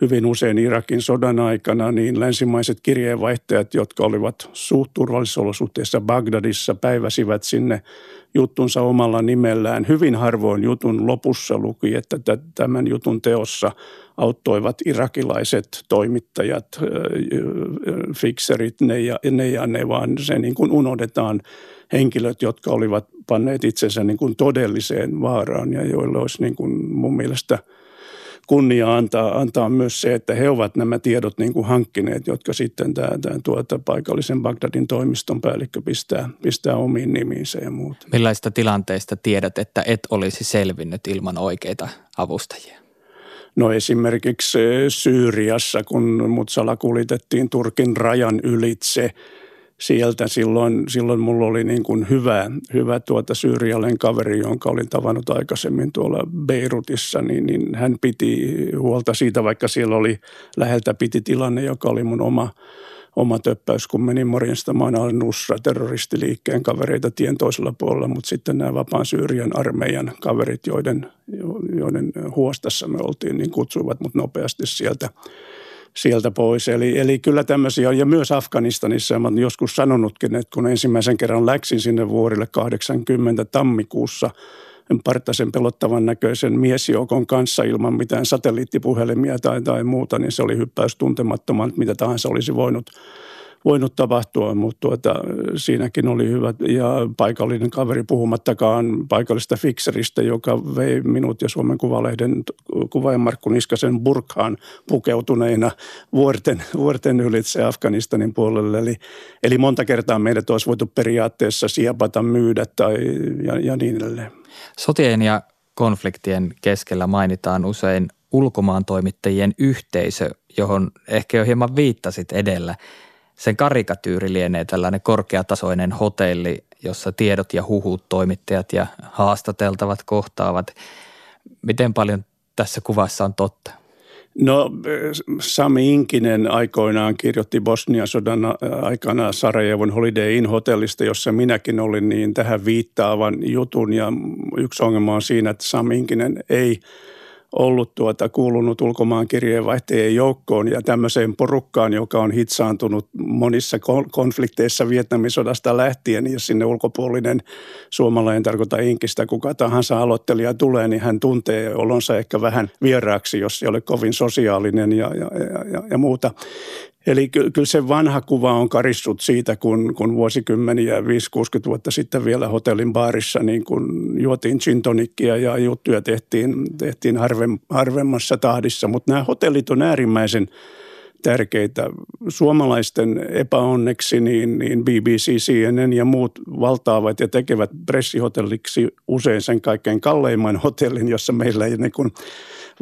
hyvin usein Irakin sodan aikana, niin länsimaiset kirjeenvaihtajat, jotka olivat suht turvallisissa olosuhteissa Bagdadissa, päiväsivät sinne juttunsa omalla nimellään. Hyvin harvoin jutun lopussa luki, että tämän jutun teossa auttoivat irakilaiset toimittajat, fikserit, ne ja, ne ja ne, vaan se niin kuin unohdetaan henkilöt, jotka olivat panneet itsensä niin kuin todelliseen vaaraan ja joille olisi niin kuin mun mielestä – kunnia antaa, antaa myös se, että he ovat nämä tiedot niin kuin hankkineet, jotka sitten tämä, tämä tuota, paikallisen Bagdadin toimiston päällikkö pistää, pistää omiin nimiinsä ja muuta. Millaista tilanteista tiedät, että et olisi selvinnyt ilman oikeita avustajia? No esimerkiksi Syyriassa, kun mut salakuljetettiin Turkin rajan ylitse – sieltä. Silloin, silloin mulla oli niin kuin hyvä, hyvä tuota syyrialainen kaveri, jonka olin tavannut aikaisemmin tuolla Beirutissa, niin, niin hän piti huolta siitä, vaikka siellä oli läheltä piti tilanne, joka oli mun oma, oma töppäys, kun menin morjenstamaan al Nusra terroristiliikkeen kavereita tien toisella puolella, mutta sitten nämä vapaan Syyrian armeijan kaverit, joiden, joiden huostassa me oltiin, niin kutsuivat mut nopeasti sieltä sieltä pois. Eli, eli kyllä tämmöisiä, ja myös Afganistanissa, mä joskus sanonutkin, että kun ensimmäisen kerran läksin sinne vuorille 80 tammikuussa, partasen pelottavan näköisen miesjoukon kanssa ilman mitään satelliittipuhelimia tai, tai muuta, niin se oli hyppäys tuntemattoman, mitä tahansa olisi voinut tapahtua, mutta tuota, siinäkin oli hyvä ja paikallinen kaveri puhumattakaan paikallista fikseristä, joka vei minut ja Suomen Kuvalehden kuvaajan Markku Niskasen burkhaan pukeutuneina vuorten, vuorten ylitse Afganistanin puolelle. Eli, eli monta kertaa meidät olisi voitu periaatteessa siepata, myydä tai, ja, ja niin edelleen. Sotien ja konfliktien keskellä mainitaan usein ulkomaan toimittajien yhteisö, johon ehkä jo hieman viittasit edellä – sen karikatyyri lienee tällainen korkeatasoinen hotelli, jossa tiedot ja huhut, toimittajat ja haastateltavat kohtaavat. Miten paljon tässä kuvassa on totta? No Sami Inkinen aikoinaan kirjoitti Bosnian sodan aikana Sarajevon Holiday Inn hotellista, jossa minäkin olin niin tähän viittaavan jutun ja yksi ongelma on siinä, että Sami Inkinen ei – ollut tuota, kuulunut ulkomaan kirjeenvaihtajien joukkoon ja tämmöiseen porukkaan, joka on hitsaantunut monissa konflikteissa Vietnamin sodasta lähtien. Ja sinne ulkopuolinen suomalainen tarkoita inkistä, kuka tahansa aloittelija tulee, niin hän tuntee olonsa ehkä vähän vieraaksi, jos ei ole kovin sosiaalinen ja, ja, ja, ja muuta. Eli kyllä se vanha kuva on karissut siitä, kun, kun vuosikymmeniä, 5-60 vuotta sitten vielä hotellin baarissa niin kun juotiin gin ja juttuja tehtiin, tehtiin harvem, harvemmassa tahdissa. Mutta nämä hotellit on äärimmäisen tärkeitä. Suomalaisten epäonneksi niin, niin BBC, CNN ja muut valtaavat ja tekevät pressihotelliksi usein sen kaikkein kalleimman hotellin, jossa meillä ei niin kuin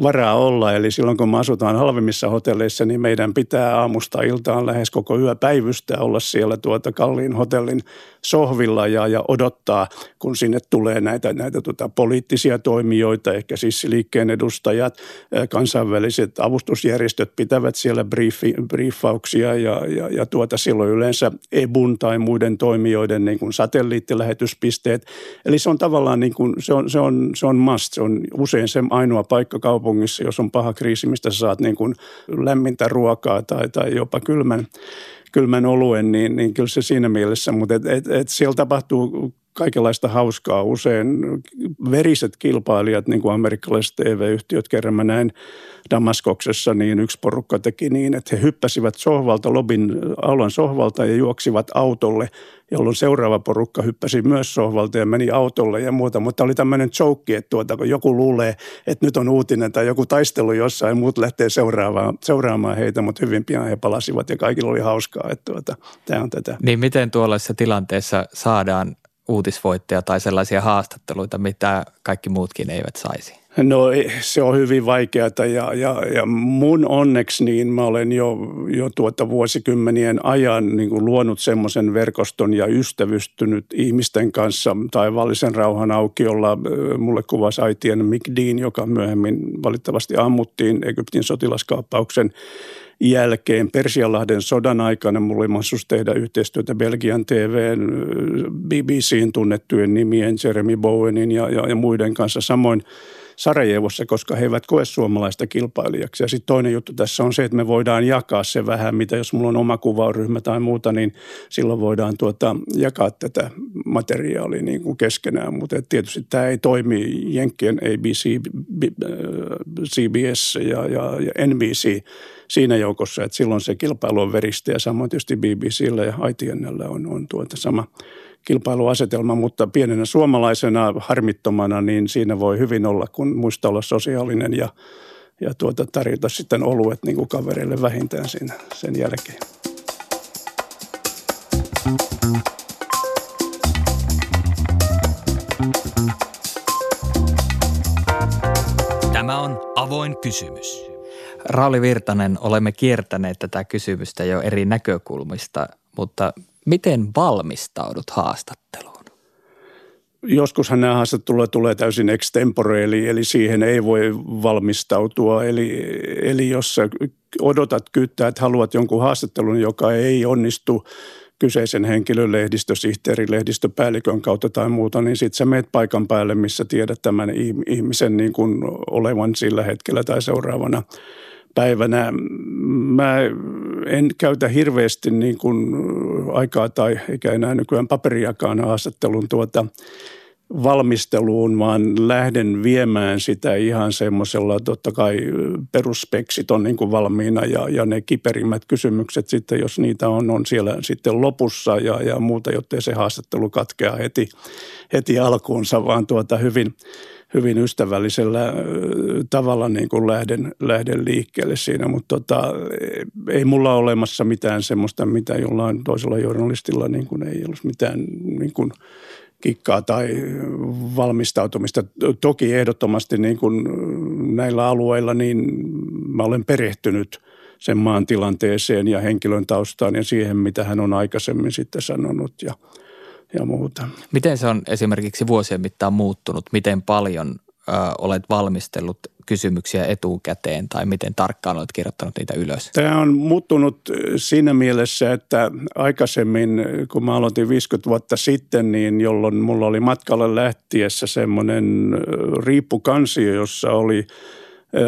varaa olla. Eli silloin kun me asutaan halvimmissa hotelleissa, niin meidän pitää aamusta iltaan lähes koko yö päivystä olla siellä tuota kalliin hotellin sohvilla ja, ja odottaa, kun sinne tulee näitä, näitä tuota, poliittisia toimijoita, ehkä siis liikkeen edustajat, kansainväliset avustusjärjestöt pitävät siellä briefi, briefauksia ja, ja, ja tuota, silloin yleensä EBUN tai muiden toimijoiden niin kuin satelliittilähetyspisteet. Eli se on tavallaan niin kuin, se on, se on, se on must, se on usein se ainoa paikka kaupungissa, jos on paha kriisi, mistä sä saat niin kuin lämmintä ruokaa tai, tai jopa kylmän, kylmän oluen, niin, niin kyllä se siinä mielessä, mutta et, et, et siellä tapahtuu kaikenlaista hauskaa. Usein veriset kilpailijat, niin kuin amerikkalaiset TV-yhtiöt, kerran mä näin Damaskoksessa, niin yksi porukka teki niin, että he hyppäsivät sohvalta, lobin aulan sohvalta ja juoksivat autolle, jolloin seuraava porukka hyppäsi myös sohvalta ja meni autolle ja muuta. Mutta oli tämmöinen joke, että tuota, kun joku luulee, että nyt on uutinen tai joku taistelu jossain, muut lähtee seuraamaan, seuraamaan heitä, mutta hyvin pian he palasivat ja kaikilla oli hauskaa, että tuota, tämä on tätä. Niin miten tuollaisessa tilanteessa saadaan uutisvoittaja tai sellaisia haastatteluita, mitä kaikki muutkin eivät saisi? No se on hyvin vaikeaa ja, ja, ja mun onneksi niin mä olen jo, jo tuota vuosikymmenien ajan niin kuin luonut semmoisen verkoston ja ystävystynyt ihmisten kanssa taivallisen rauhan aukiolla. Mulle kuvasi Aitien Mick Dean, joka myöhemmin valitettavasti ammuttiin Egyptin sotilaskaappauksen jälkeen Persianlahden sodan aikana mulla oli mahdollisuus tehdä yhteistyötä Belgian TVn, BBCin tunnettujen nimien Jeremy Bowenin ja, ja, ja muiden kanssa. Samoin Sarajevossa, koska he eivät koe suomalaista kilpailijaksi. Ja sitten toinen juttu tässä on se, että me voidaan jakaa se vähän, mitä jos mulla on oma kuvaryhmä tai muuta, niin silloin voidaan tuota, jakaa tätä materiaalia niin kuin keskenään. Mutta tietysti tämä ei toimi Jenkkien ABC, CBS ja, ja, ja NBC siinä joukossa, että silloin se kilpailu on veristä ja samoin tietysti BBCllä ja ITNllä on, on tuota sama kilpailuasetelma, mutta pienenä suomalaisena harmittomana, niin siinä voi hyvin olla, kun muista olla sosiaalinen ja, ja tuota, tarjota sitten oluet niin kuin kavereille vähintään siinä, sen jälkeen. Tämä on avoin kysymys. Rauli Virtanen, olemme kiertäneet tätä kysymystä jo eri näkökulmista, mutta miten valmistaudut haastatteluun? Joskushan nämä haastattelut tulee täysin extempore, eli, eli siihen ei voi valmistautua. Eli, eli jos sä odotat kyttää, että haluat jonkun haastattelun, joka ei onnistu kyseisen henkilön lehdistösihteerin, lehdistöpäällikön kautta tai muuta, niin sitten sä meet paikan päälle, missä tiedät tämän ihmisen niin kuin olevan sillä hetkellä tai seuraavana päivänä. Mä en käytä hirveästi niin kuin aikaa tai eikä enää nykyään paperiakaan haastattelun tuota valmisteluun, vaan lähden viemään sitä ihan semmoisella, totta kai perusspeksit on niin kuin valmiina ja, ja ne kiperimmät kysymykset sitten, jos niitä on, on siellä sitten lopussa ja, ja muuta, jotta se haastattelu katkeaa heti, heti alkuunsa, vaan tuota hyvin, hyvin ystävällisellä tavalla niin kuin lähden, lähden liikkeelle siinä, mutta tota, ei mulla ole olemassa mitään semmoista, mitä jollain toisella journalistilla niin kuin ei olisi mitään niin kuin kikkaa tai valmistautumista. Toki ehdottomasti niin kuin näillä alueilla niin mä olen perehtynyt sen maan tilanteeseen ja henkilön taustaan ja siihen, mitä hän on aikaisemmin sitten sanonut ja – ja muuta. Miten se on esimerkiksi vuosien mittaan muuttunut? Miten paljon ö, olet valmistellut kysymyksiä etukäteen tai miten tarkkaan olet kirjoittanut niitä ylös? Tämä on muuttunut siinä mielessä, että aikaisemmin, kun mä aloitin 50 vuotta sitten, niin jolloin mulla oli matkalle lähtiessä semmoinen riippukansio, jossa oli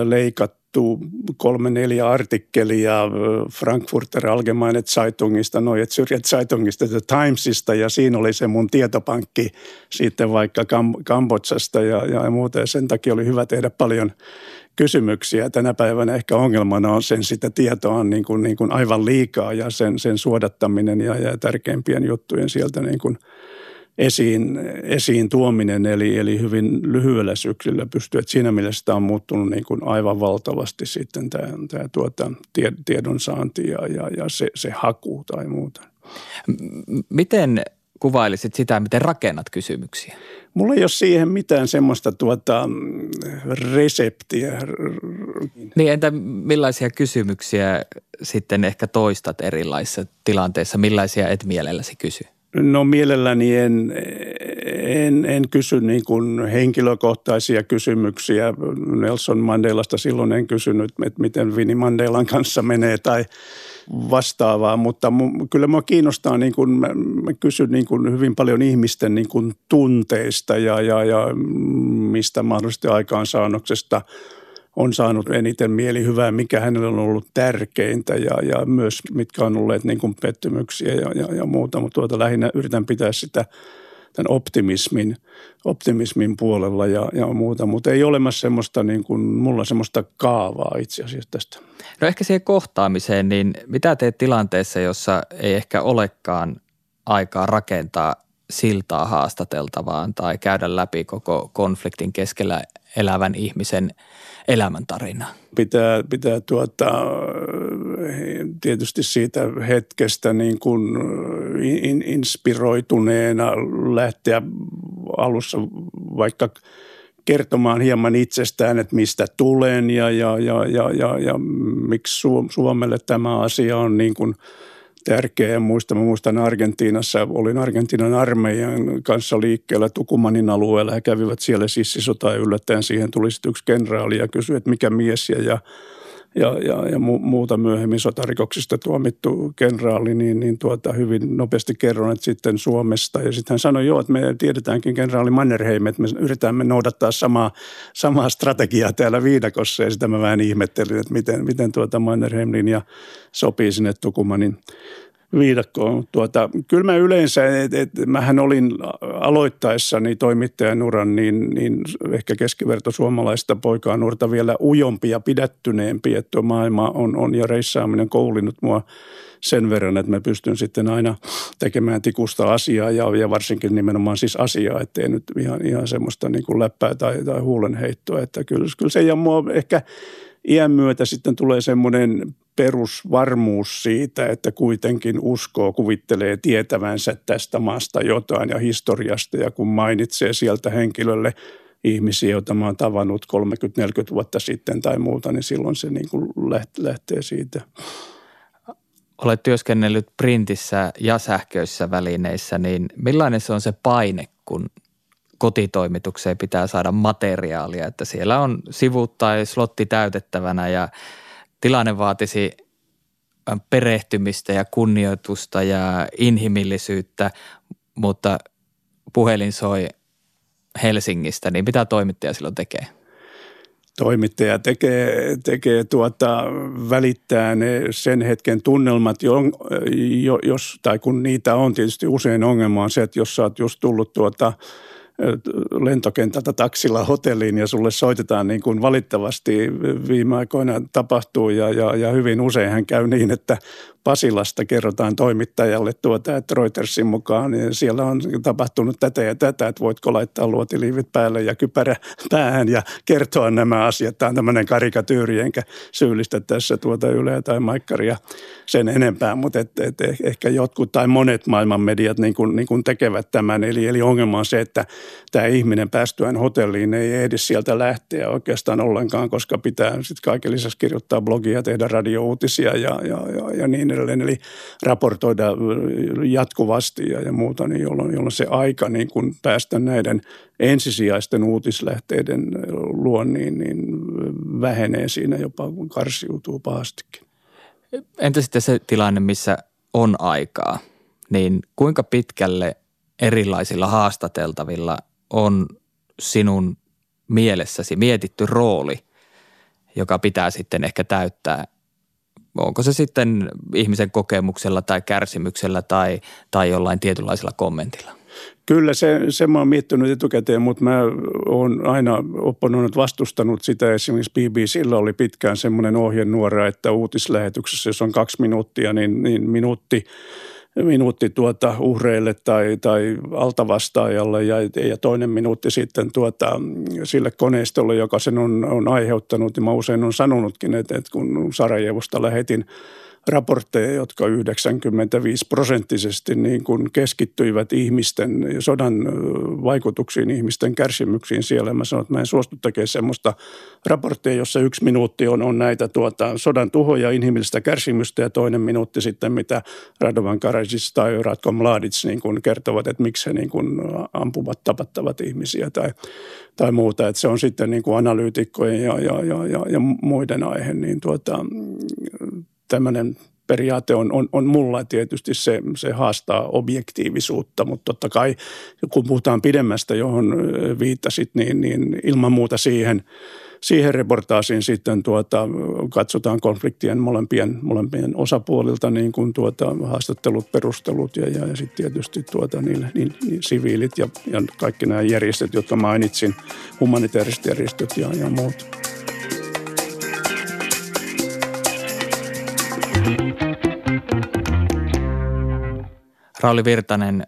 leikattu kirjoitettu kolme neljä artikkelia Frankfurter Allgemeine Zeitungista, Neue Zürcher Zeitungista, The Timesista ja siinä oli se mun tietopankki sitten vaikka Kam- Kambodsasta ja, ja muuta ja sen takia oli hyvä tehdä paljon kysymyksiä. Tänä päivänä ehkä ongelmana on sen sitä tietoa on niin kuin, niin kuin aivan liikaa ja sen, sen suodattaminen ja, ja tärkeimpien juttujen sieltä niin kuin – esiin, esiin tuominen, eli, eli hyvin lyhyellä syklillä pystyy. Että siinä mielessä tämä on muuttunut niin kuin aivan valtavasti sitten tämä, tämä tuota, tiedonsaanti ja, ja, ja se, se haku tai muuta. Miten kuvailisit sitä, miten rakennat kysymyksiä? Mulla ei ole siihen mitään semmoista tuota, reseptiä. Niin entä millaisia kysymyksiä sitten ehkä toistat erilaisissa tilanteissa? Millaisia et mielelläsi kysy? No mielelläni en, en, en kysy niin kuin henkilökohtaisia kysymyksiä. Nelson Mandelasta silloin en kysynyt, että miten Vini Mandelan kanssa menee tai vastaavaa, mutta kyllä mua kiinnostaa, niin kuin, mä, mä kysyn niin kuin hyvin paljon ihmisten niin kuin tunteista ja, ja, ja mistä mahdollisesti aikaansaannoksesta on saanut eniten mielihyvää, mikä hänellä on ollut tärkeintä ja, ja myös mitkä on olleet niin kuin pettymyksiä ja, ja, ja muuta, mutta tuota lähinnä yritän pitää sitä tämän optimismin, optimismin puolella ja, ja muuta, mutta ei olemassa semmoista niin kuin, mulla semmoista kaavaa itse asiassa tästä. No ehkä siihen kohtaamiseen, niin mitä teet tilanteessa, jossa ei ehkä olekaan aikaa rakentaa siltaa haastateltavaan tai käydä läpi koko konfliktin keskellä elävän ihmisen elämäntarina? Pitää, pitää tuota, tietysti siitä hetkestä niin kuin in, inspiroituneena lähteä alussa vaikka kertomaan hieman itsestään, että mistä tulen ja, ja, ja, ja, ja, ja miksi Suomelle tämä asia on niin kuin – tärkeä. Ja muistan, mä muistan Argentiinassa, olin Argentiinan armeijan kanssa liikkeellä Tukumanin alueella. He kävivät siellä sissisota ja yllättäen siihen tuli sitten yksi kenraali ja kysyi, että mikä mies ja, ja ja, ja, ja muuta myöhemmin sotarikoksista tuomittu kenraali, niin, niin tuota, hyvin nopeasti kerron, että sitten Suomesta. Ja sitten hän sanoi, joo, että me tiedetäänkin kenraali Mannerheim, että me yritämme noudattaa samaa, samaa strategiaa täällä Viidakossa. Ja sitä mä vähän ihmettelin, että miten, miten tuota Mannerheim-linja sopii sinne Tukumanin viidakkoon. Tuota, kyllä mä yleensä, että et, mähän olin aloittaessani toimittajan uran, niin, niin ehkä keskiverto suomalaista poikaa nuorta vielä ujompi ja pidättyneempi, että maailma on, on ja reissaaminen koulinut mua sen verran, että mä pystyn sitten aina tekemään tikusta asiaa ja, ja varsinkin nimenomaan siis asiaa, ettei nyt ihan, ihan semmoista niin kuin läppää tai, tai huulenheittoa, että kyllä, kyllä se ja mua ehkä iän myötä sitten tulee semmoinen perusvarmuus siitä, että kuitenkin uskoo, kuvittelee tietävänsä tästä maasta jotain ja historiasta ja kun mainitsee sieltä henkilölle ihmisiä, joita mä oon tavannut 30-40 vuotta sitten tai muuta, niin silloin se niin kuin lähtee siitä. Olet työskennellyt printissä ja sähköisissä välineissä, niin millainen se on se paine, kun kotitoimitukseen pitää saada materiaalia, että siellä on sivut tai slotti täytettävänä ja tilanne vaatisi perehtymistä ja kunnioitusta ja inhimillisyyttä, mutta puhelin soi Helsingistä, niin mitä toimittaja silloin tekee? Toimittaja tekee, tekee tuota, välittää ne sen hetken tunnelmat, jo, jos, tai kun niitä on tietysti usein ongelma on se, että jos sä oot just tullut tuota – lentokentältä taksilla hotelliin ja sulle soitetaan niin kuin valittavasti. Viime aikoina tapahtuu ja, ja, ja hyvin usein hän käy niin, että Pasilasta kerrotaan toimittajalle tuota, että Reutersin mukaan niin siellä on tapahtunut tätä ja tätä, että voitko laittaa luotiliivit päälle ja kypärä päähän ja kertoa nämä asiat. Tämä on tämmöinen karikatyyri, enkä syyllistä tässä tuota Yleä tai Maikkaria sen enempää, mutta et, et, ehkä jotkut tai monet maailman mediat niin kuin, niin kuin tekevät tämän. Eli, eli ongelma on se, että tämä ihminen päästyään hotelliin ei edes sieltä lähteä oikeastaan ollenkaan, koska pitää sitten kaiken lisäksi kirjoittaa blogia, tehdä radiouutisia ja, ja, ja, ja niin edelleen. Eli raportoida jatkuvasti ja, ja muuta, niin jolloin, jolloin se aika niin kun päästä näiden ensisijaisten uutislähteiden luon, niin, niin vähenee siinä jopa, kun karsiutuu pahastikin. Entä sitten se tilanne, missä on aikaa, niin kuinka pitkälle erilaisilla haastateltavilla on sinun mielessäsi mietitty rooli, joka pitää sitten ehkä täyttää onko se sitten ihmisen kokemuksella tai kärsimyksellä tai, tai jollain tietynlaisella kommentilla? Kyllä se, se mä oon miettinyt etukäteen, mutta mä oon aina opponoinut vastustanut sitä. Esimerkiksi BBCllä oli pitkään semmoinen ohjenuora, että uutislähetyksessä, jos on kaksi minuuttia, niin, niin minuutti – minuutti tuota uhreille tai, tai altavastaajalle ja, ja toinen minuutti sitten tuota, sille koneistolle, joka sen on, on aiheuttanut. Ja mä usein on sanonutkin, että, että kun Sarajevosta lähetin raportteja, jotka 95 prosenttisesti niin kuin keskittyivät ihmisten sodan vaikutuksiin, ihmisten kärsimyksiin siellä. Mä sanoin, että mä en suostu tekemään semmoista raporttia, jossa yksi minuutti on, on näitä tuota, sodan tuhoja, inhimillistä kärsimystä ja toinen minuutti sitten, mitä Radovan Karadzic tai Ratko Mladic niin kuin kertovat, että miksi he niin kuin ampuvat, tapattavat ihmisiä tai, tai muuta. Että se on sitten niin kuin analyytikkojen ja, ja, ja, ja, ja muiden aihe, niin tuota, tämmöinen periaate on, on, on mulla tietysti se, se haastaa objektiivisuutta, mutta totta kai kun puhutaan pidemmästä, johon viittasit, niin, niin ilman muuta siihen, siihen reportaasiin sitten tuota, katsotaan konfliktien molempien, molempien osapuolilta niin kuin tuota, haastattelut, perustelut ja, ja, ja sitten tietysti tuota, niin, niin, niin, siviilit ja, ja kaikki nämä järjestöt, jotka mainitsin, humanitaariset järjestöt ja, ja muut. Rauli Virtanen,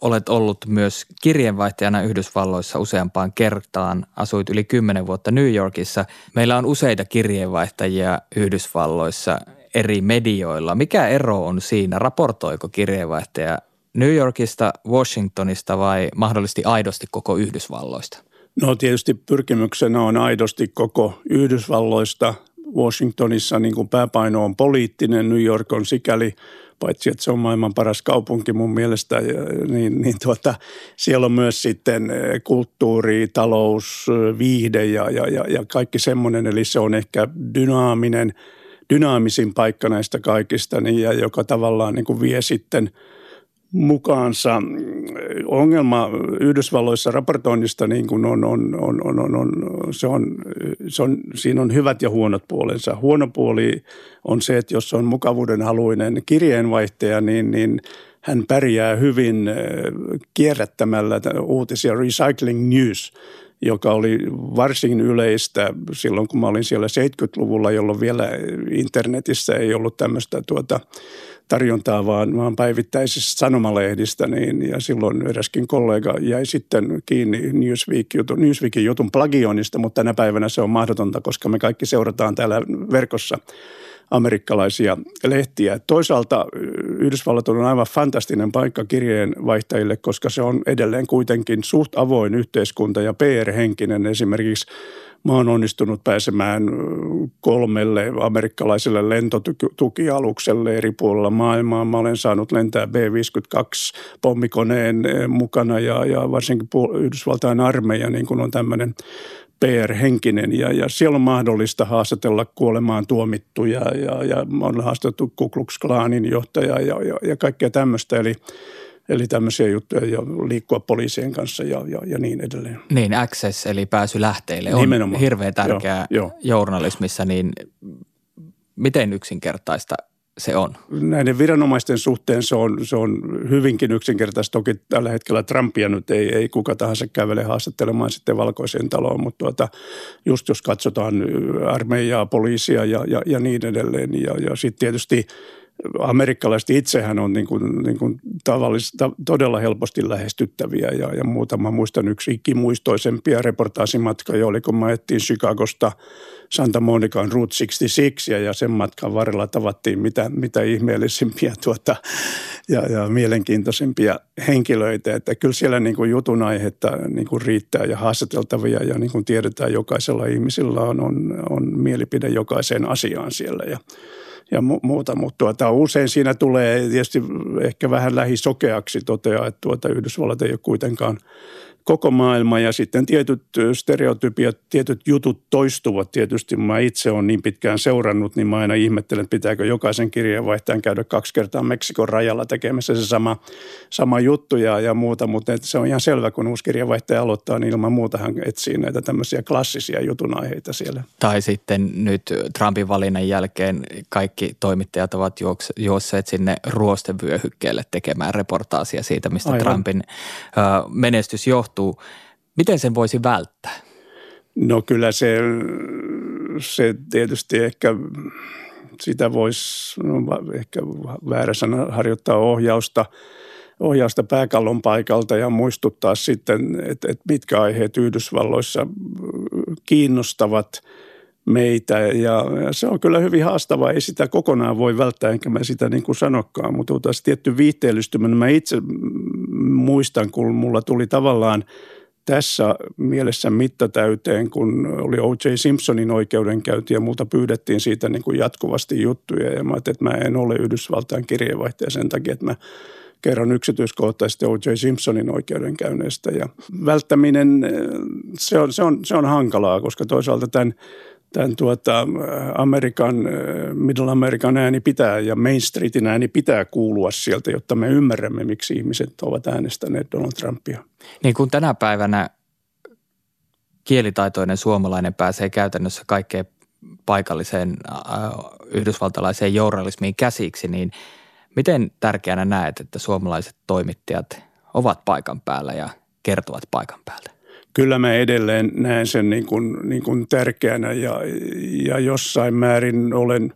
olet ollut myös kirjeenvaihtajana Yhdysvalloissa useampaan kertaan. Asuit yli kymmenen vuotta New Yorkissa. Meillä on useita kirjeenvaihtajia Yhdysvalloissa eri medioilla. Mikä ero on siinä? Raportoiko kirjeenvaihtaja New Yorkista, Washingtonista vai mahdollisesti aidosti koko Yhdysvalloista? No tietysti pyrkimyksenä on aidosti koko Yhdysvalloista. Washingtonissa niin kuin pääpaino on poliittinen, New York on sikäli – paitsi että se on maailman paras kaupunki mun mielestä, niin, niin tuota, siellä on myös sitten eh, kulttuuri, talous, eh, viihde ja, ja, ja, kaikki semmoinen, eli se on ehkä dynaaminen, dynaamisin paikka näistä kaikista, niin, ja joka tavallaan niin kuin vie sitten – mukaansa. Ongelma Yhdysvalloissa raportoinnista niin kuin on, on, on, on, on, on, se on, se on, siinä on hyvät ja huonot puolensa. Huono puoli on se, että jos on mukavuuden haluinen kirjeenvaihtaja, niin, niin hän pärjää hyvin kierrättämällä uutisia Recycling News – joka oli varsin yleistä silloin, kun mä olin siellä 70-luvulla, jolloin vielä internetissä ei ollut tämmöistä tuota, tarjontaa, vaan, vaan päivittäisistä sanomalehdistä, niin, ja silloin eräskin kollega jäi sitten kiinni Newsweek-jutun, Newsweekin jutun plagioinnista, mutta tänä päivänä se on mahdotonta, koska me kaikki seurataan täällä verkossa amerikkalaisia lehtiä. Toisaalta Yhdysvallat on aivan fantastinen paikka kirjeenvaihtajille, koska se on edelleen kuitenkin suht avoin yhteiskunta ja PR-henkinen. Esimerkiksi Mä oon onnistunut pääsemään kolmelle amerikkalaiselle lentotukialukselle eri puolilla maailmaa. Mä olen saanut lentää B-52 pommikoneen mukana ja, ja varsinkin Yhdysvaltain armeija niin kun on tämmöinen PR-henkinen ja, ja siellä on mahdollista haastatella kuolemaan tuomittuja ja, ja on haastattu Ku Klux Klanin johtaja ja, ja, ja kaikkea tämmöistä. Eli Eli tämmöisiä juttuja ja liikkua poliisien kanssa ja, ja, ja niin edelleen. Niin, access eli pääsy lähteille on Nimenomaan. hirveän tärkeää joo, joo. journalismissa, niin miten yksinkertaista se on? Näiden viranomaisten suhteen se on, se on hyvinkin yksinkertaista. Toki tällä hetkellä Trumpia nyt ei, ei kuka tahansa kävele haastattelemaan sitten valkoiseen taloon, mutta tuota, just jos katsotaan armeijaa, poliisia ja, ja, ja niin edelleen. Ja, ja sitten tietysti amerikkalaiset itsehän on niin kuin, niin kuin tavallista, todella helposti lähestyttäviä ja, ja muutama muistan yksi ikimuistoisempia reportaasimatka, oli kun mä Chicagosta Santa Monicaan Route 66 ja, ja sen matkan varrella tavattiin mitä, mitä ihmeellisimpiä tuota, ja, ja mielenkiintoisimpia henkilöitä. Että kyllä siellä niin kuin jutun aihetta niin kuin riittää ja haastateltavia ja niin kuin tiedetään jokaisella ihmisillä on, on, on mielipide jokaiseen asiaan siellä ja ja mu- muuta. Mutta tuota, usein siinä tulee tietysti ehkä vähän lähisokeaksi toteaa, että tuota Yhdysvallat ei ole kuitenkaan – koko maailma ja sitten tietyt stereotypiat, tietyt jutut toistuvat tietysti. Mä itse olen niin pitkään seurannut, niin mä aina ihmettelen, että pitääkö jokaisen kirjeenvaihtajan käydä kaksi kertaa Meksikon rajalla tekemässä se sama, sama juttu ja, ja muuta, mutta se on ihan selvä, kun uusi kirjeenvaihtaja aloittaa, niin ilman muuta hän etsii näitä tämmöisiä klassisia jutunaiheita siellä. Tai sitten nyt Trumpin valinnan jälkeen kaikki toimittajat ovat juosseet sinne ruostevyöhykkeelle tekemään reportaasia siitä, mistä Aivan. Trumpin ö, menestys johtuu tapahtuu. Miten sen voisi välttää? No kyllä se, se tietysti ehkä sitä voisi, no ehkä väärä sana, harjoittaa ohjausta, ohjausta pääkallon paikalta ja muistuttaa sitten, että, että mitkä aiheet Yhdysvalloissa kiinnostavat – meitä ja se on kyllä hyvin haastavaa. Ei sitä kokonaan voi välttää, enkä mä sitä niin kuin sanokaan, mutta taas tietty viihteellystyminen. Mä itse muistan, kun mulla tuli tavallaan tässä mielessä mittatäyteen, kun oli O.J. Simpsonin oikeudenkäynti ja multa pyydettiin siitä niin kuin jatkuvasti juttuja ja mä ajattelin, että mä en ole Yhdysvaltain kirjeenvaihtaja sen takia, että mä kerron yksityiskohtaisesti O.J. Simpsonin oikeudenkäynneistä ja välttäminen, se on, se on, se on hankalaa, koska toisaalta tämän tämän tuota, Amerikan, Middle American ääni pitää ja Main Streetin ääni pitää kuulua sieltä, jotta me ymmärrämme, miksi ihmiset ovat äänestäneet Donald Trumpia. Niin kuin tänä päivänä kielitaitoinen suomalainen pääsee käytännössä kaikkeen paikalliseen äh, yhdysvaltalaiseen journalismiin käsiksi, niin miten tärkeänä näet, että suomalaiset toimittajat ovat paikan päällä ja kertovat paikan päältä? Kyllä mä edelleen näen sen niin kuin, niin kuin tärkeänä ja, ja jossain määrin olen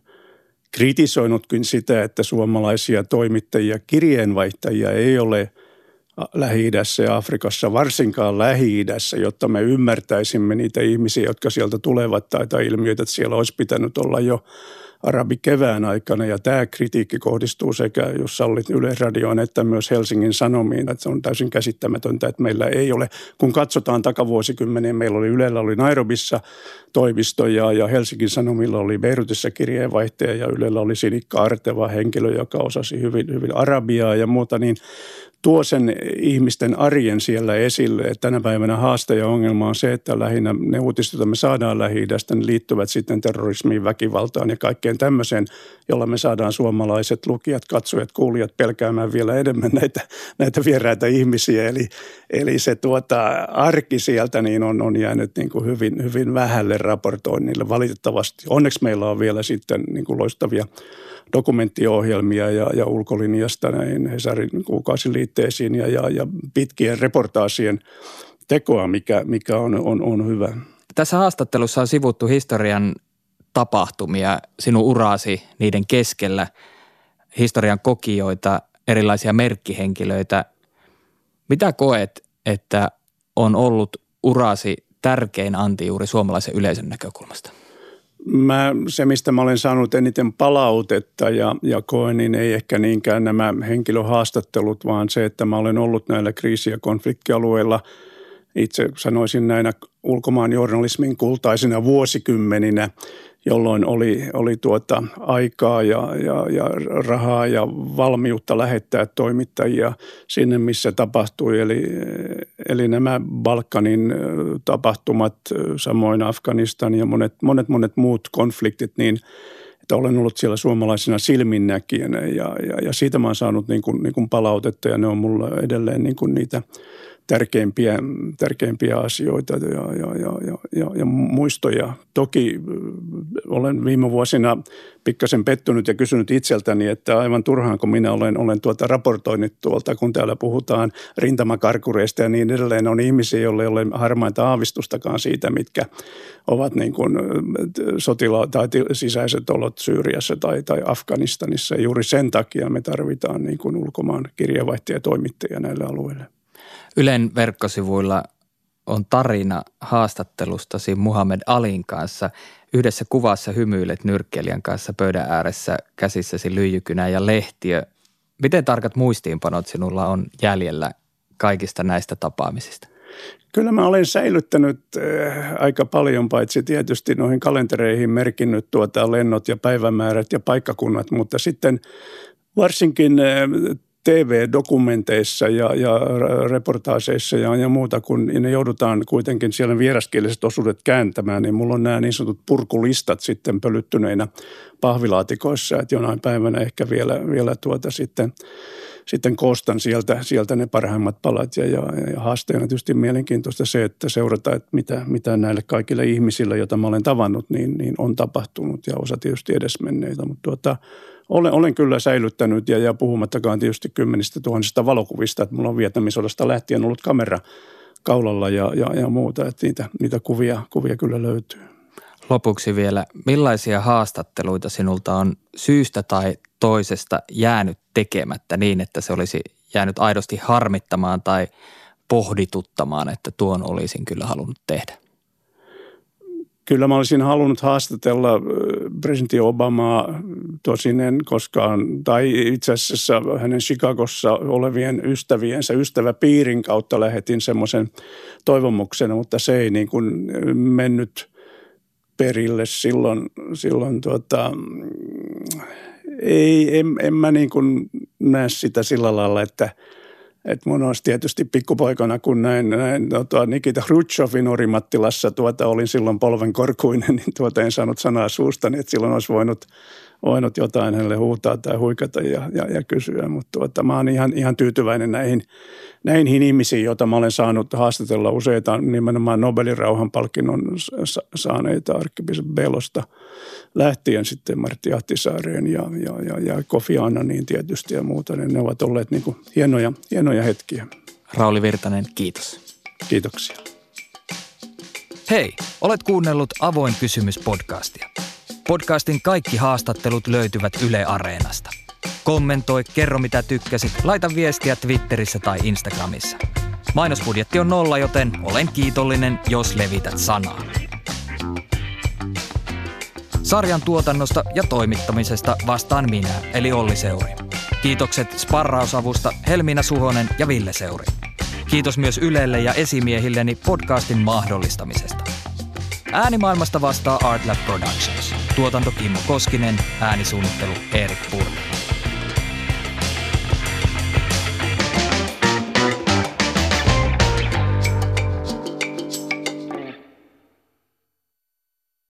kritisoinutkin sitä, että suomalaisia toimittajia, kirjeenvaihtajia ei ole lähi ja Afrikassa, varsinkaan lähi jotta me ymmärtäisimme niitä ihmisiä, jotka sieltä tulevat tai, tai ilmiöitä, että siellä olisi pitänyt olla jo – arabikevään aikana ja tämä kritiikki kohdistuu sekä, jos sallit Yleisradioon, että myös Helsingin Sanomiin. Että se on täysin käsittämätöntä, että meillä ei ole, kun katsotaan takavuosikymmenen, meillä oli Ylellä oli Nairobissa toimisto ja, ja Helsingin Sanomilla oli Beirutissa kirjeenvaihtaja ja Ylellä oli Sinikka Arteva henkilö, joka osasi hyvin, hyvin arabiaa ja muuta, niin tuo sen ihmisten arjen siellä esille. Tänä päivänä haaste ja ongelma on se, että lähinnä ne uutiset, joita me saadaan lähi ne liittyvät sitten terrorismiin, väkivaltaan ja kaikkeen tämmöiseen, jolla me saadaan suomalaiset lukijat, katsojat, kuulijat pelkäämään vielä enemmän näitä, näitä vieraita ihmisiä. Eli, eli se tuota, arki sieltä niin on, on jäänyt niin kuin hyvin, hyvin vähälle raportoinnille valitettavasti. Onneksi meillä on vielä sitten niin kuin loistavia dokumenttiohjelmia ja, ja ulkolinjasta näin Hesarin kuukausiliitteisiin ja, ja, ja pitkien reportaasien tekoa, mikä, mikä on, on, on hyvä. Tässä haastattelussa on sivuttu historian tapahtumia, sinun uraasi niiden keskellä, historian kokijoita, erilaisia merkkihenkilöitä. Mitä koet, että on ollut urasi tärkein anti juuri suomalaisen yleisön näkökulmasta? Mä, se, mistä mä olen saanut eniten palautetta ja, ja koen, niin ei ehkä niinkään nämä henkilöhaastattelut, vaan se, että mä olen ollut näillä kriisi- ja konfliktialueilla itse sanoisin näinä ulkomaan journalismin kultaisina vuosikymmeninä – jolloin oli, oli tuota aikaa ja, ja, ja rahaa ja valmiutta lähettää toimittajia sinne, missä tapahtui. Eli, eli nämä Balkanin tapahtumat, samoin Afganistan ja monet, monet, monet muut konfliktit, niin että olen ollut siellä suomalaisena silminnäkijänä ja, ja, ja siitä mä oon saanut niin kuin, niin kuin palautetta ja ne on mulla edelleen niin kuin niitä – tärkeimpiä, tärkeimpiä asioita ja, ja, ja, ja, ja, ja muistoja. Toki olen viime vuosina pikkasen pettynyt ja kysynyt itseltäni, että aivan turhaan kun minä olen, olen tuota raportoinut tuolta, kun täällä puhutaan rintamakarkureista ja niin edelleen, on ihmisiä, joille ei ole harmainta aavistustakaan siitä, mitkä ovat niin kuin sotila- tai sisäiset olot Syyriassa tai, tai Afganistanissa. Juuri sen takia me tarvitaan niin kuin ulkomaan kirjeenvaihtajia näille alueille. Ylen verkkosivuilla on tarina haastattelustasi Muhammed Alin kanssa. Yhdessä kuvassa hymyilet nyrkkeilijän kanssa pöydän ääressä käsissäsi lyijykynä ja lehtiö. Miten tarkat muistiinpanot sinulla on jäljellä kaikista näistä tapaamisista? Kyllä mä olen säilyttänyt äh, aika paljon, paitsi tietysti noihin kalentereihin merkinnyt tuota lennot ja päivämäärät ja paikkakunnat, mutta sitten varsinkin äh, TV-dokumenteissa ja, ja reportaaseissa ja, ja muuta, kun ne joudutaan kuitenkin siellä vieraskieliset osuudet kääntämään, niin mulla on nämä niin sanotut purkulistat sitten pölyttyneinä pahvilaatikoissa, että jonain päivänä ehkä vielä, vielä tuota sitten, sitten koostan sieltä, sieltä ne parhaimmat palat. Ja, ja, ja haasteena tietysti mielenkiintoista se, että seurata, että mitä, mitä näille kaikille ihmisille, joita mä olen tavannut, niin, niin on tapahtunut ja osa tietysti edesmenneitä, mutta tuota, olen, olen kyllä säilyttänyt ja, ja puhumattakaan tietysti kymmenistä tuhansista valokuvista, että mulla on Vietnamisodasta lähtien ollut kamera kaulalla ja, ja, ja muuta, että niitä, niitä kuvia, kuvia kyllä löytyy. Lopuksi vielä, millaisia haastatteluita sinulta on syystä tai toisesta jäänyt tekemättä niin, että se olisi jäänyt aidosti harmittamaan tai pohdituttamaan, että tuon olisin kyllä halunnut tehdä? Kyllä mä olisin halunnut haastatella presidentti Obamaa, tosin en koskaan, tai itse asiassa hänen Chicagossa olevien ystäviensä ystäväpiirin kautta lähetin semmoisen toivomuksen, mutta se ei niin kuin mennyt perille silloin, silloin tuota, ei, en, en mä niin kuin näe sitä sillä lailla, että – et mun olisi tietysti pikkupoikana, kun näin, näin tota, Nikita Hrutschovin Orimattilassa, tuota, olin silloin polvenkorkuinen, niin tuota, en saanut sanaa suusta, niin että silloin olisi voinut, voinut jotain hänelle huutaa tai huikata ja, ja, ja kysyä. Mutta tuota, mä oon ihan, ihan tyytyväinen näihin, näihin ihmisiin, joita mä olen saanut haastatella useita nimenomaan Nobelin rauhanpalkinnon saaneita arkkipiisop Belosta lähtien sitten Martti Ahtisaareen ja, ja, ja, ja Kofi Annaniin tietysti ja muuta. Niin ne ovat olleet niin kuin hienoja, hienoja hetkiä. Rauli Virtanen, kiitos. Kiitoksia. Hei, olet kuunnellut Avoin kysymys podcastia. Podcastin kaikki haastattelut löytyvät Yle Areenasta. Kommentoi, kerro mitä tykkäsit, laita viestiä Twitterissä tai Instagramissa. Mainosbudjetti on nolla, joten olen kiitollinen, jos levität sanaa. Sarjan tuotannosta ja toimittamisesta vastaan minä, eli Olli Seuri. Kiitokset sparrausavusta Helmiina Suhonen ja Ville Seuri. Kiitos myös Ylelle ja esimiehilleni podcastin mahdollistamisesta. Äänimaailmasta vastaa Artlab Productions. Tuotanto Kimmo Koskinen, äänisuunnittelu Erik Puu.